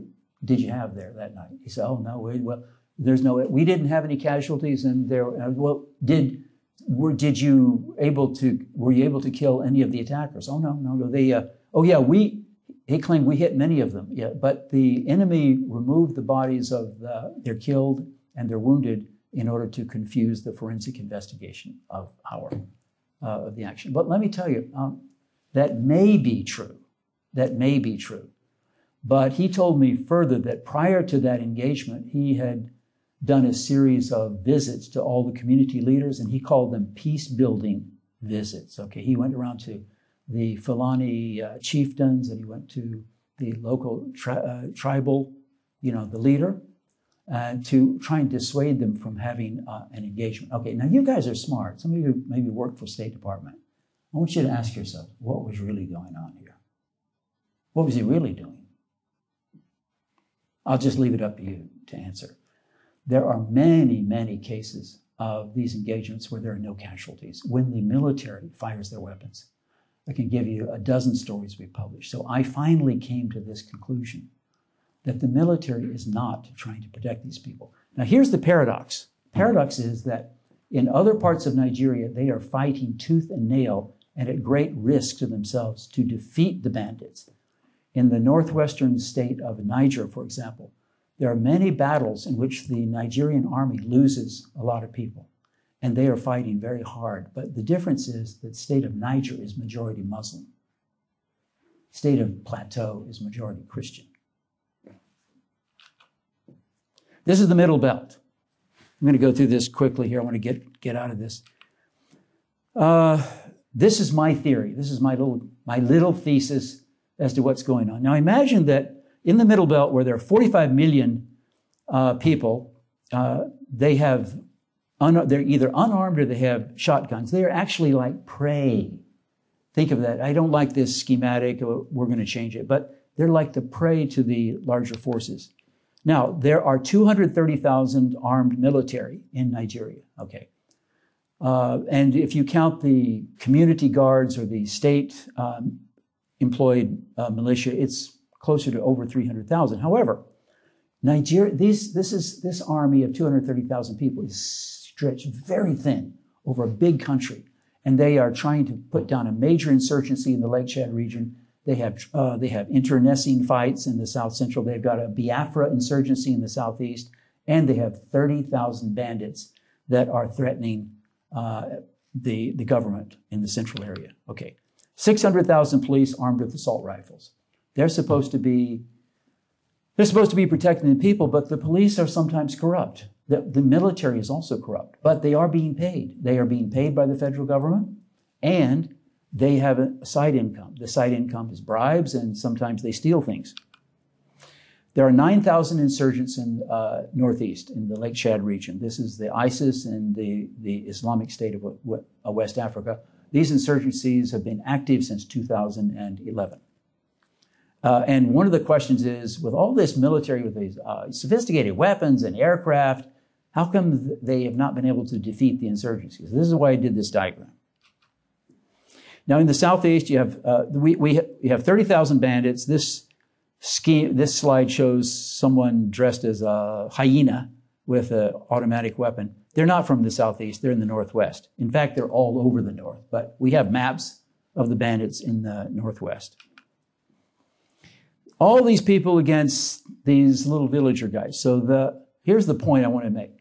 did you have there that night? He said, Oh, no, we, well, there's no, we didn't have any casualties. And there, uh, well, did, were, did you able to, were you able to kill any of the attackers? Oh, no, no, no. They, uh, oh, yeah, we, he claimed we hit many of them, yeah, but the enemy removed the bodies of the, they're killed and they're wounded in order to confuse the forensic investigation of our uh, of the action. But let me tell you, um, that may be true. That may be true. But he told me further that prior to that engagement, he had done a series of visits to all the community leaders, and he called them peace building visits. Okay, he went around to the Fulani uh, chieftains, and he went to the local tri- uh, tribal, you know, the leader, uh, to try and dissuade them from having uh, an engagement. Okay, now you guys are smart. Some of you maybe work for State Department. I want you to ask yourself, what was really going on here? What was he really doing? I'll just leave it up to you to answer. There are many, many cases of these engagements where there are no casualties when the military fires their weapons. I can give you a dozen stories we published. So I finally came to this conclusion that the military is not trying to protect these people. Now, here's the paradox. Paradox is that in other parts of Nigeria, they are fighting tooth and nail and at great risk to themselves to defeat the bandits. In the northwestern state of Niger, for example, there are many battles in which the Nigerian army loses a lot of people and they are fighting very hard. But the difference is that state of Niger is majority Muslim. State of Plateau is majority Christian. This is the middle belt. I'm going to go through this quickly here. I want to get, get out of this. Uh, this is my theory. This is my little, my little thesis as to what's going on. Now imagine that in the middle belt, where there are 45 million uh, people, uh, they have un- they're either unarmed or they have shotguns. They are actually like prey. Think of that. I don't like this schematic. We're going to change it. But they're like the prey to the larger forces. Now, there are 230,000 armed military in Nigeria. Okay. Uh, and if you count the community guards or the state um, employed uh, militia, it's closer to over 300,000. However, Nigeria, these, this, is, this army of 230,000 people is stretched very thin over a big country. And they are trying to put down a major insurgency in the Lake Chad region. They have, uh, they have internecine fights in the south central. They've got a Biafra insurgency in the southeast. And they have 30,000 bandits that are threatening uh, the, the government in the central area. Okay. 600,000 police armed with assault rifles. They're supposed to be they're supposed to be protecting the people, but the police are sometimes corrupt. The, the military is also corrupt, but they are being paid. They are being paid by the federal government and they have a side income. The side income is bribes and sometimes they steal things. There are 9,000 insurgents in uh, Northeast, in the Lake Chad region. This is the ISIS and the, the Islamic State of West Africa. These insurgencies have been active since 2011. Uh, and one of the questions is with all this military, with these uh, sophisticated weapons and aircraft, how come they have not been able to defeat the insurgencies? This is why I did this diagram. Now, in the southeast, you have uh, we, we you have thirty thousand bandits. This scheme, this slide shows someone dressed as a hyena with an automatic weapon. They're not from the southeast; they're in the northwest. In fact, they're all over the north. But we have maps of the bandits in the northwest. All these people against these little villager guys. So the here's the point I want to make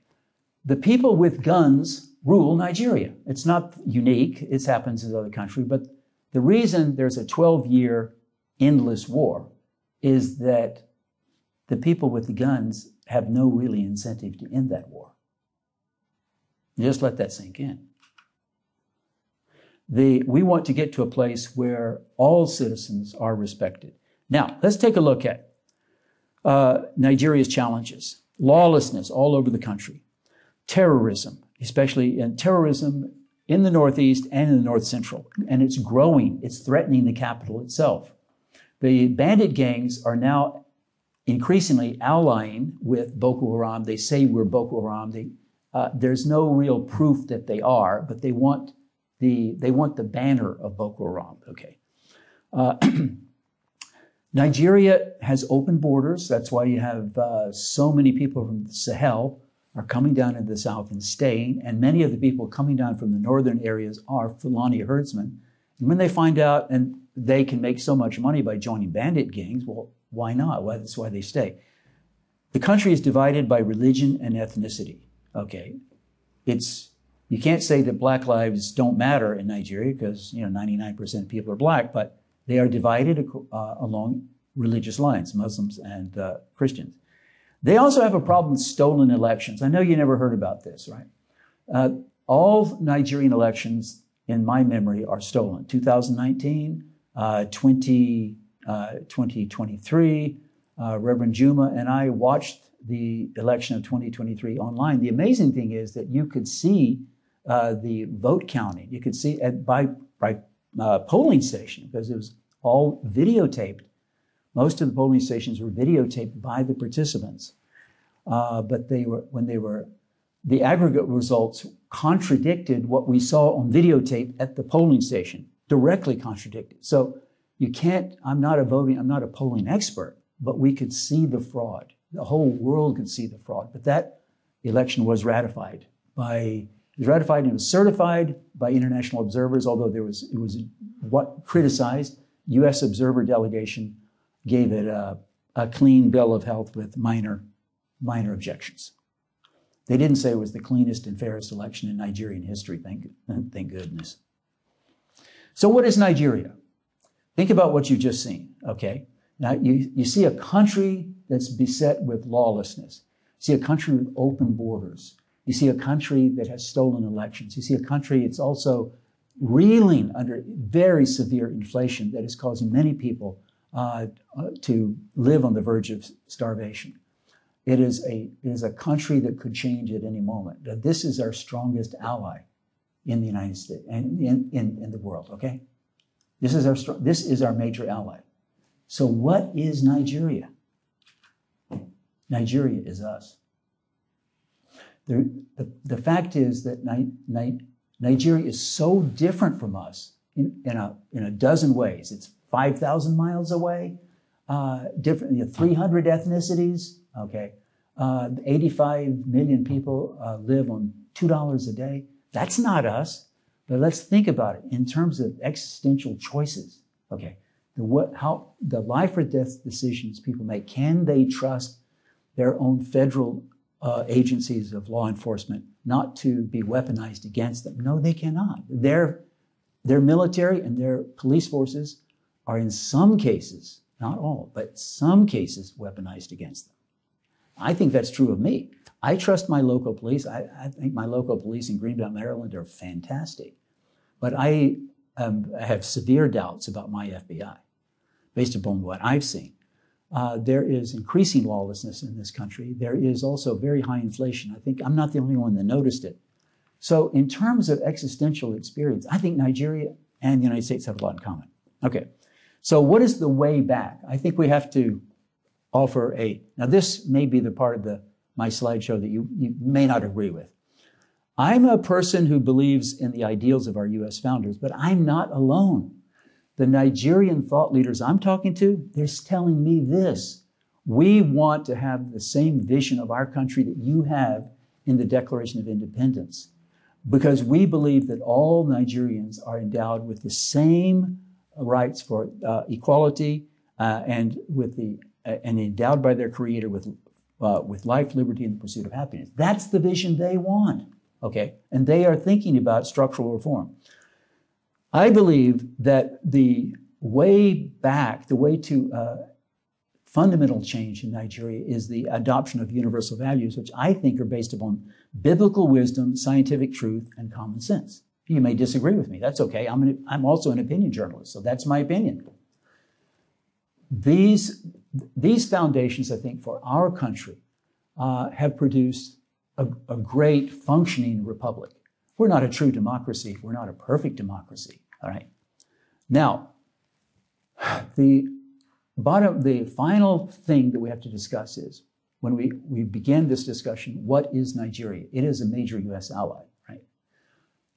the people with guns rule Nigeria. It's not unique, it happens in other countries, but the reason there's a 12 year endless war is that the people with the guns have no really incentive to end that war. Just let that sink in. The, we want to get to a place where all citizens are respected. Now, let's take a look at uh, Nigeria's challenges. Lawlessness all over the country terrorism, especially in terrorism in the Northeast and in the North Central. And it's growing, it's threatening the capital itself. The bandit gangs are now increasingly allying with Boko Haram. They say we're Boko Haram. They, uh, there's no real proof that they are, but they want the they want the banner of Boko Haram. Okay. Uh, Nigeria has open borders. That's why you have uh, so many people from the Sahel are coming down into the south and staying, and many of the people coming down from the northern areas are Fulani herdsmen. And when they find out and they can make so much money by joining bandit gangs, well, why not? Well, that's why they stay. The country is divided by religion and ethnicity. Okay, it's you can't say that black lives don't matter in Nigeria because you know 99% of people are black, but they are divided uh, along religious lines, Muslims and uh, Christians. They also have a problem with stolen elections. I know you never heard about this, right? Uh, all Nigerian elections, in my memory, are stolen. 2019, uh, 20, uh, 2023, uh, Reverend Juma and I watched the election of 2023 online. The amazing thing is that you could see uh, the vote counting. You could see by, by uh, polling station because it was all videotaped most of the polling stations were videotaped by the participants, uh, but they were when they were the aggregate results contradicted what we saw on videotape at the polling station, directly contradicted. So you can't. I'm not a voting. I'm not a polling expert, but we could see the fraud. The whole world could see the fraud. But that election was ratified by it was ratified and it was certified by international observers, although there was it was what criticized U.S. observer delegation gave it a, a clean bill of health with minor, minor objections. They didn't say it was the cleanest and fairest election in Nigerian history, thank, thank goodness. So, what is Nigeria? Think about what you've just seen, okay? Now, you, you see a country that's beset with lawlessness. You see a country with open borders. You see a country that has stolen elections. You see a country that's also reeling under very severe inflation that is causing many people uh, uh, to live on the verge of starvation. It is, a, it is a country that could change at any moment. This is our strongest ally in the United States and in, in, in the world, okay? This is, our, this is our major ally. So, what is Nigeria? Nigeria is us. The, the, the fact is that Ni, Ni, Nigeria is so different from us in, in, a, in a dozen ways. It's 5,000 miles away, uh, different, you know, 300 ethnicities, okay. Uh, 85 million people uh, live on $2 a day. That's not us. But let's think about it in terms of existential choices. Okay. The, what, how, the life or death decisions people make, can they trust their own federal uh, agencies of law enforcement not to be weaponized against them? No, they cannot. Their, their military and their police forces are in some cases, not all, but some cases weaponized against them. I think that's true of me. I trust my local police. I, I think my local police in Greenbelt, Maryland are fantastic. But I um, have severe doubts about my FBI based upon what I've seen. Uh, there is increasing lawlessness in this country. There is also very high inflation. I think I'm not the only one that noticed it. So, in terms of existential experience, I think Nigeria and the United States have a lot in common. Okay. So, what is the way back? I think we have to offer a. Now, this may be the part of the my slideshow that you, you may not agree with. I'm a person who believes in the ideals of our U.S. founders, but I'm not alone. The Nigerian thought leaders I'm talking to, they're telling me this. We want to have the same vision of our country that you have in the Declaration of Independence because we believe that all Nigerians are endowed with the same rights for uh, equality uh, and with the uh, and endowed by their creator with uh, with life, liberty, and the pursuit of happiness. That's the vision they want. Okay, and they are thinking about structural reform. I believe that the way back, the way to uh, fundamental change in Nigeria is the adoption of universal values, which I think are based upon biblical wisdom, scientific truth, and common sense. You may disagree with me. That's okay. I'm, an, I'm also an opinion journalist, so that's my opinion. These, these foundations, I think, for our country uh, have produced a, a great functioning republic. We're not a true democracy. We're not a perfect democracy. All right. Now, the bottom, the final thing that we have to discuss is when we, we begin this discussion, what is Nigeria? It is a major US ally, right?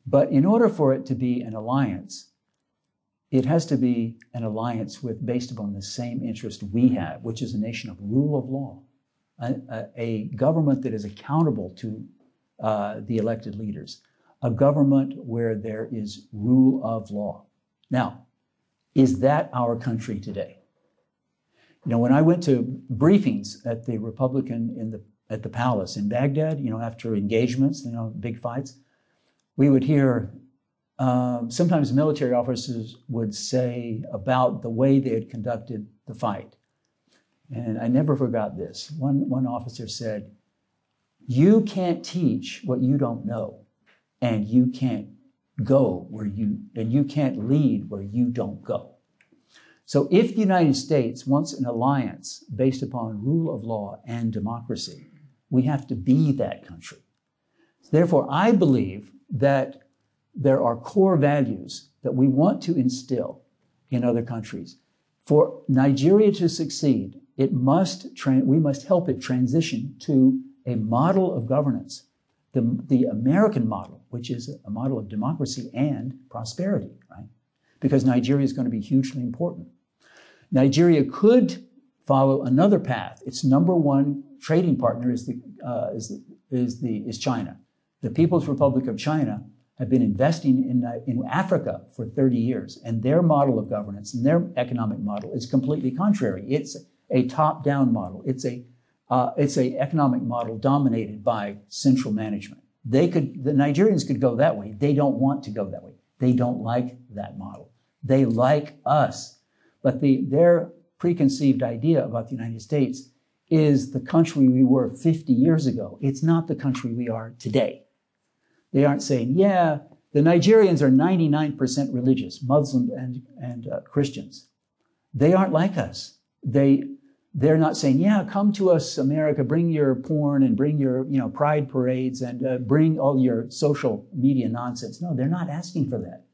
But in order for it to be an alliance, it has to be an alliance with based upon the same interest we have, which is a nation of rule of law, a, a, a government that is accountable to uh, the elected leaders, a government where there is rule of law. Now, is that our country today? You know, when I went to briefings at the Republican in the at the palace in Baghdad, you know, after engagements, you know, big fights, we would hear um, sometimes military officers would say about the way they had conducted the fight. And I never forgot this. One, one officer said, You can't teach what you don't know, and you can't go where you, and you can't lead where you don't go. So if the United States wants an alliance based upon rule of law and democracy, we have to be that country. Therefore, I believe that there are core values that we want to instill in other countries. For Nigeria to succeed, it must we must help it transition to a model of governance, the, the American model, which is a model of democracy and prosperity, right? Because Nigeria is going to be hugely important. Nigeria could follow another path. Its number one trading partner is the, uh, is, the, is, the, is China. The People's Republic of China have been investing in, in Africa for 30 years, and their model of governance and their economic model is completely contrary. It's a top-down model. It's a uh, it's a economic model dominated by central management. They could the Nigerians could go that way. They don't want to go that way. They don't like that model. They like us, but the their preconceived idea about the United States is the country we were 50 years ago. It's not the country we are today. They aren't saying, yeah, the Nigerians are 99% religious, Muslim and, and uh, Christians. They aren't like us. They, they're not saying, yeah, come to us, America, bring your porn and bring your, you know, pride parades and uh, bring all your social media nonsense. No, they're not asking for that.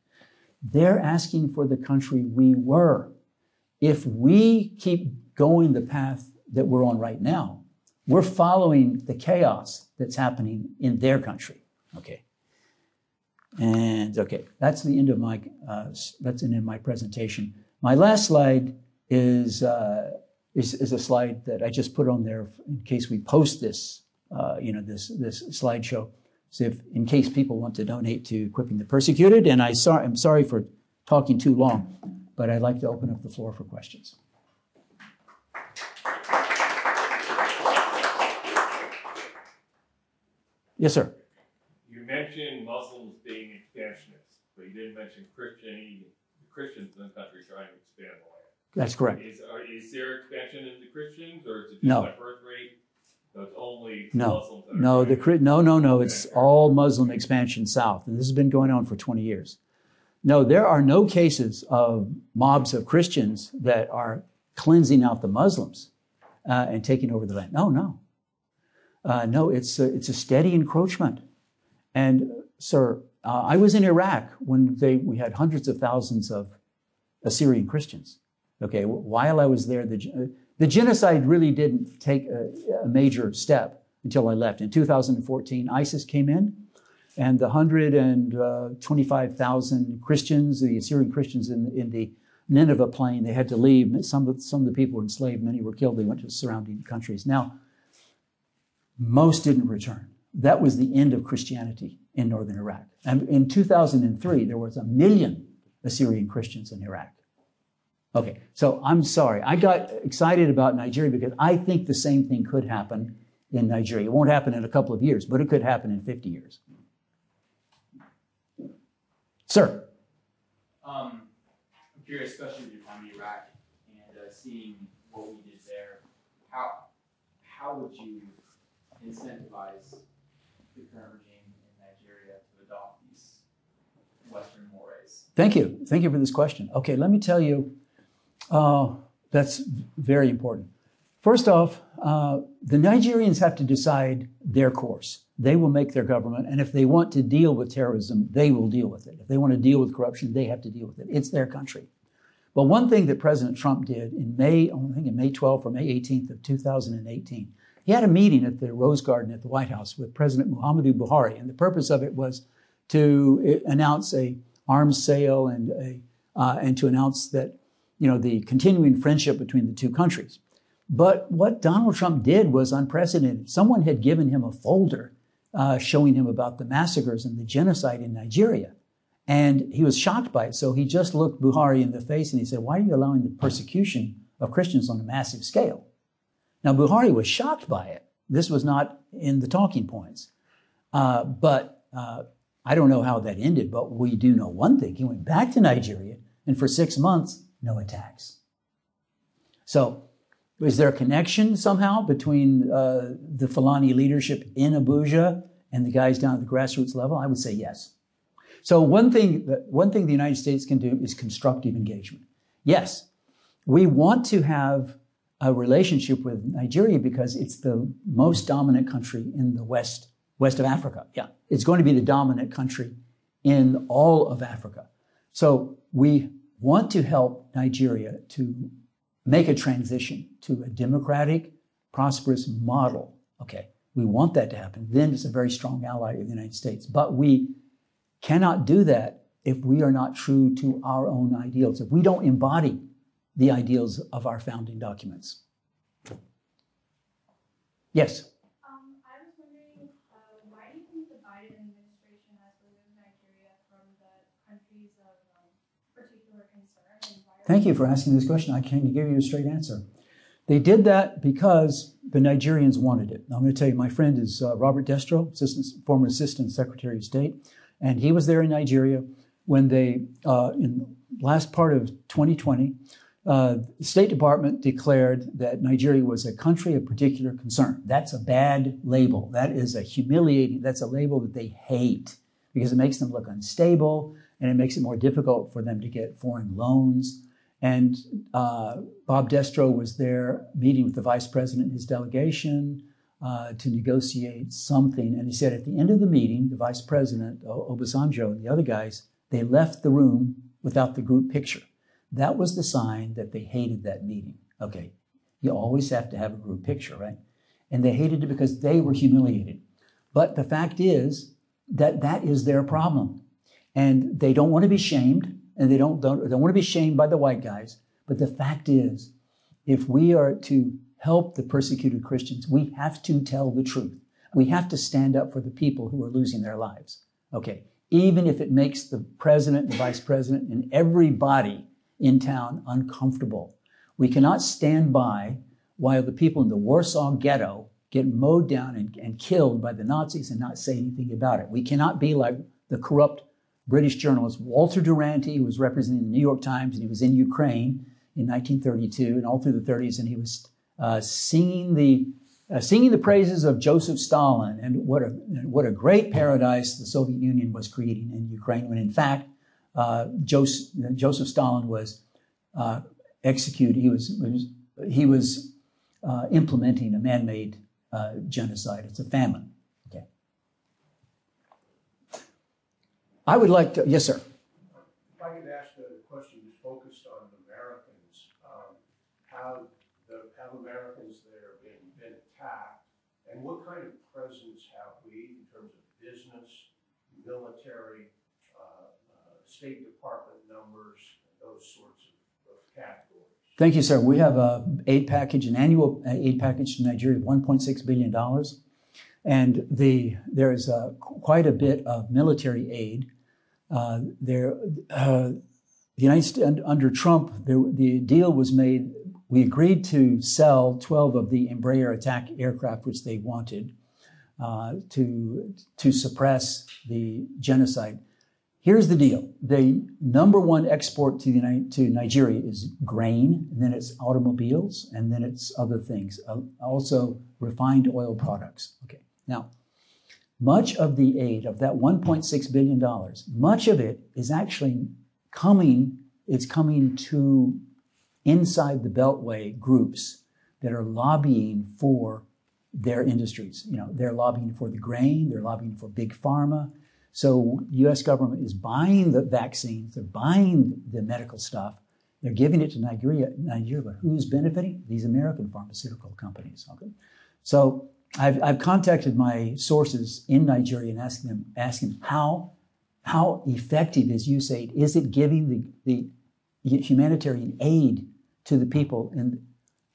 They're asking for the country we were. If we keep going the path that we're on right now, we're following the chaos that's happening in their country. Okay. And okay, that's the end of my uh, that's the end of my presentation. My last slide is, uh, is is a slide that I just put on there in case we post this uh, you know this this slideshow. So if in case people want to donate to equipping the persecuted, and I sorry I'm sorry for talking too long, but I'd like to open up the floor for questions. Yes, sir. You mentioned Muslims being expansionists, but you didn't mention Christian, Christians in the country trying to expand the land. That's correct. Is, are, is there expansion in the Christians, or is it just No. by birth rate? So it's only No. Muslims No, the no, no, no. It's all Muslim expansion south, and this has been going on for 20 years. No, there are no cases of mobs of Christians that are cleansing out the Muslims uh, and taking over the land. No, no, uh, no. It's a, it's a steady encroachment. And sir, uh, I was in Iraq when they we had hundreds of thousands of Assyrian Christians. Okay, while I was there, the the genocide really didn't take a, a major step until I left. In 2014, ISIS came in, and the 125,000 uh, Christians, the Assyrian Christians in, in the Nineveh plain, they had to leave. Some of, some of the people were enslaved, many were killed. They went to surrounding countries. Now, most didn't return. That was the end of Christianity in northern Iraq. And in 2003, there was a million Assyrian Christians in Iraq. Okay, so I'm sorry. I got excited about Nigeria because I think the same thing could happen in Nigeria. It won't happen in a couple of years, but it could happen in 50 years. Sir. Um, I'm curious, especially with your time in Iraq and uh, seeing what we did there. How how would you incentivize the current regime in Nigeria to adopt these Western mores? Thank you. Thank you for this question. Okay, let me tell you, uh, that's very important. First off, uh, the Nigerians have to decide their course. They will make their government, and if they want to deal with terrorism, they will deal with it. If they want to deal with corruption, they have to deal with it. It's their country. But one thing that President Trump did in May, I think in May 12th or May 18th of 2018, he had a meeting at the Rose Garden at the White House with President Muhammadu Buhari, and the purpose of it was to eh, announce a arms sale and a, uh, and to announce that you know the continuing friendship between the two countries. But what Donald Trump did was unprecedented. Someone had given him a folder uh, showing him about the massacres and the genocide in Nigeria. And he was shocked by it. So he just looked Buhari in the face and he said, Why are you allowing the persecution of Christians on a massive scale? Now, Buhari was shocked by it. This was not in the talking points. Uh, but uh, I don't know how that ended, but we do know one thing. He went back to Nigeria, and for six months, no attacks. So, is there a connection somehow between uh, the Fulani leadership in Abuja and the guys down at the grassroots level? I would say yes. So one thing, one thing the United States can do is constructive engagement. Yes, we want to have a relationship with Nigeria because it's the most dominant country in the west, west of Africa. Yeah, it's going to be the dominant country in all of Africa. So we want to help Nigeria to make a transition to a democratic, prosperous model. Okay, we want that to happen. Then it's a very strong ally of the United States. But we cannot do that if we are not true to our own ideals, if we don't embody the ideals of our founding documents. Yes? Um, I was wondering, uh, why do you think the Biden administration has removed Nigeria from the countries of um, particular concern? Thank you for asking this question. I can give you a straight answer. They did that because the Nigerians wanted it. I'm going to tell you, my friend is uh, Robert Destro, assistant, former Assistant Secretary of State. And he was there in Nigeria when they, uh, in last part of 2020, uh, the State Department declared that Nigeria was a country of particular concern. That's a bad label. That is a humiliating, that's a label that they hate because it makes them look unstable and it makes it more difficult for them to get foreign loans. And uh, Bob Destro was there meeting with the vice president and his delegation uh, to negotiate something. And he said at the end of the meeting, the vice president, Obasanjo, and the other guys, they left the room without the group picture. That was the sign that they hated that meeting. Okay, you always have to have a group picture, right? And they hated it because they were humiliated. But the fact is that that is their problem. And they don't want to be shamed, and they don't, don't, don't want to be shamed by the white guys. But the fact is, if we are to help the persecuted Christians, we have to tell the truth. We have to stand up for the people who are losing their lives. Okay. Even if it makes the president, the vice president, and everybody in town uncomfortable. We cannot stand by while the people in the Warsaw ghetto get mowed down and, and killed by the Nazis and not say anything about it. We cannot be like the corrupt British journalist Walter Duranty, who was representing the New York Times, and he was in Ukraine in 1932 and all through the 30s, and he was uh, singing the uh, singing the praises of Joseph Stalin and what a what a great paradise the Soviet Union was creating in Ukraine. When in fact, uh, Joseph, Joseph, Stalin was uh, executed. He was, was he was uh, implementing a man-made uh, genocide. It's a famine. Okay. I would like to. Yes, sir. If I could ask a question focused on Americans, um, how have Americans there been, been attacked? And what kind of presence have we in terms of business, military, uh, uh, State Department numbers, those sorts of, of categories? Thank you, sir. We have a aid package, an annual aid package to Nigeria of 1.6 billion dollars, and the there is a, quite a bit of military aid. Uh, there, uh, the United States under Trump, there, the deal was made we agreed to sell 12 of the Embraer attack aircraft, which they wanted, uh, to, to suppress the genocide. Here's the deal. The number one export to, the, to Nigeria is grain, and then it's automobiles, and then it's other things, uh, also refined oil products. Okay. Now, much of the aid of that $1.6 billion, much of it is actually coming, it's coming to inside the Beltway groups that are lobbying for their industries. You know, they're lobbying for the grain, they're lobbying for big pharma. So U.S. government is buying the vaccines, they're buying the medical stuff, They're giving it to Nigeria, Nigeria, but who's benefiting? These American pharmaceutical companies. Okay, so I've, I've contacted my sources in Nigeria and asked them, asking how how effective is USAID? Is it giving the, the humanitarian aid to the people in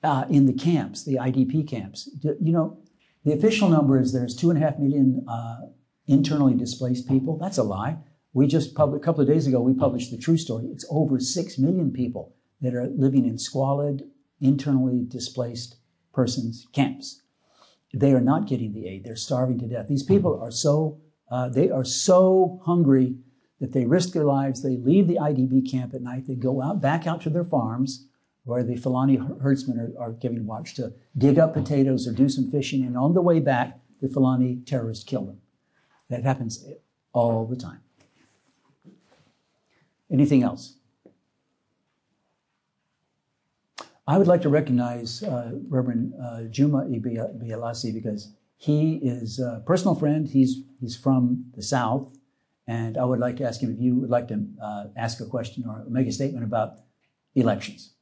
uh, in the camps, the IDP camps? You know, the official number is there's two and a half million uh, internally displaced people. That's a lie. We just published, a couple of days ago, we published the true story. It's over 6 million people that are living in squalid, internally displaced persons camps. They are not getting the aid. They're starving to death. These people are so, uh, they are so hungry that they risk their lives. They leave the IDP camp at night. They go out, back out to their farms where the Fulani herdsmen are, are giving watch to dig up potatoes or do some fishing. And on the way back, the Fulani terrorists kill them. That happens all the time. Anything else? I would like to recognize uh, Reverend uh, Juma Ibialasi because he is a personal friend. He's, he's from the South. And I would like to ask him if you would like to uh, ask a question or make a statement about elections.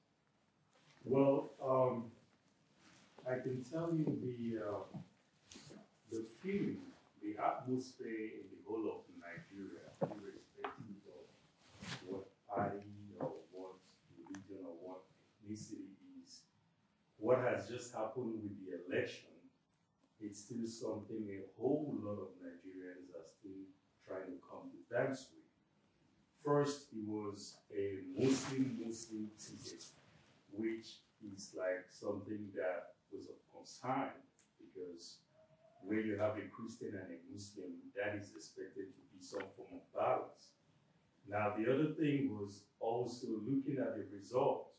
Well, um, I can tell you the, uh, the feeling, the atmosphere in the whole of Nigeria, irrespective of what party or what religion or what ethnicity what has just happened with the election, it's still something a whole lot of Nigerians are still trying to come to terms with. First, it was a Muslim-Muslim ticket, which is like something that was of concern because when you have a Christian and a Muslim, that is expected to be some form of balance. Now, the other thing was also looking at the result.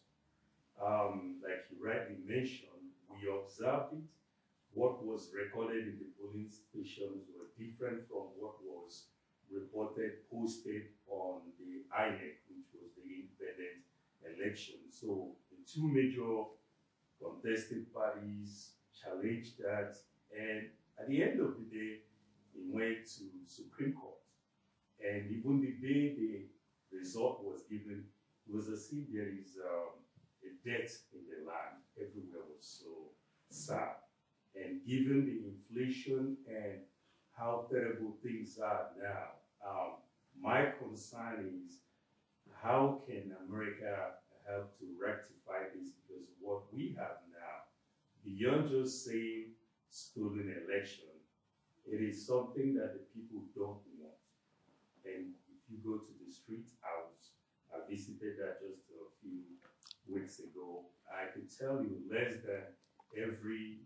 Um, like you rightly mentioned, we observed it. What was recorded in the polling stations were different from what was reported, posted on the INEC, which was the independent election. So the two major contested parties challenged that, and at the end of the day, it went to Supreme Court. And even the day the result was given, it was as if there is um, a death in the land. Everywhere was so sad. And given the inflation and how terrible things are now, um, my concern is how can America help to rectify this? Because what we have now, beyond just saying stolen election, it is something that the people don't want. And if you go to the street house, I visited that just a few weeks ago. I can tell you less than every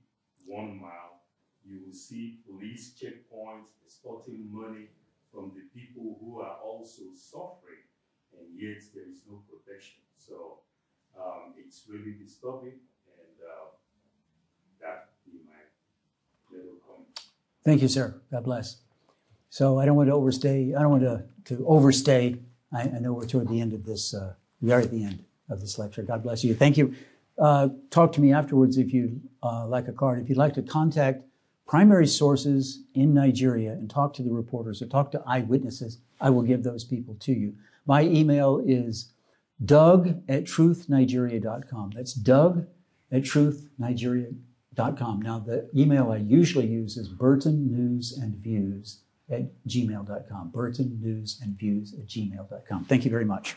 one mile, you will see police checkpoints extorting money from the people who are also suffering, and yet there is no protection. So um, it's really disturbing, and uh, that be my little comment. Thank you, sir. God bless. So I don't want to overstay. I don't want to, to overstay. I, I know we're toward the end of this. Uh, we are at the end of this lecture. God bless you. Thank you. Uh, talk to me afterwards if you'd uh, like a card. If you'd like to contact primary sources in Nigeria and talk to the reporters or talk to eyewitnesses, I will give those people to you. My email is doug at truthnigeria.com. That's doug at truthnigeria.com. Now, the email I usually use is Burton News and Views at gmail.com. Burton News and Views at gmail.com. Thank you very much.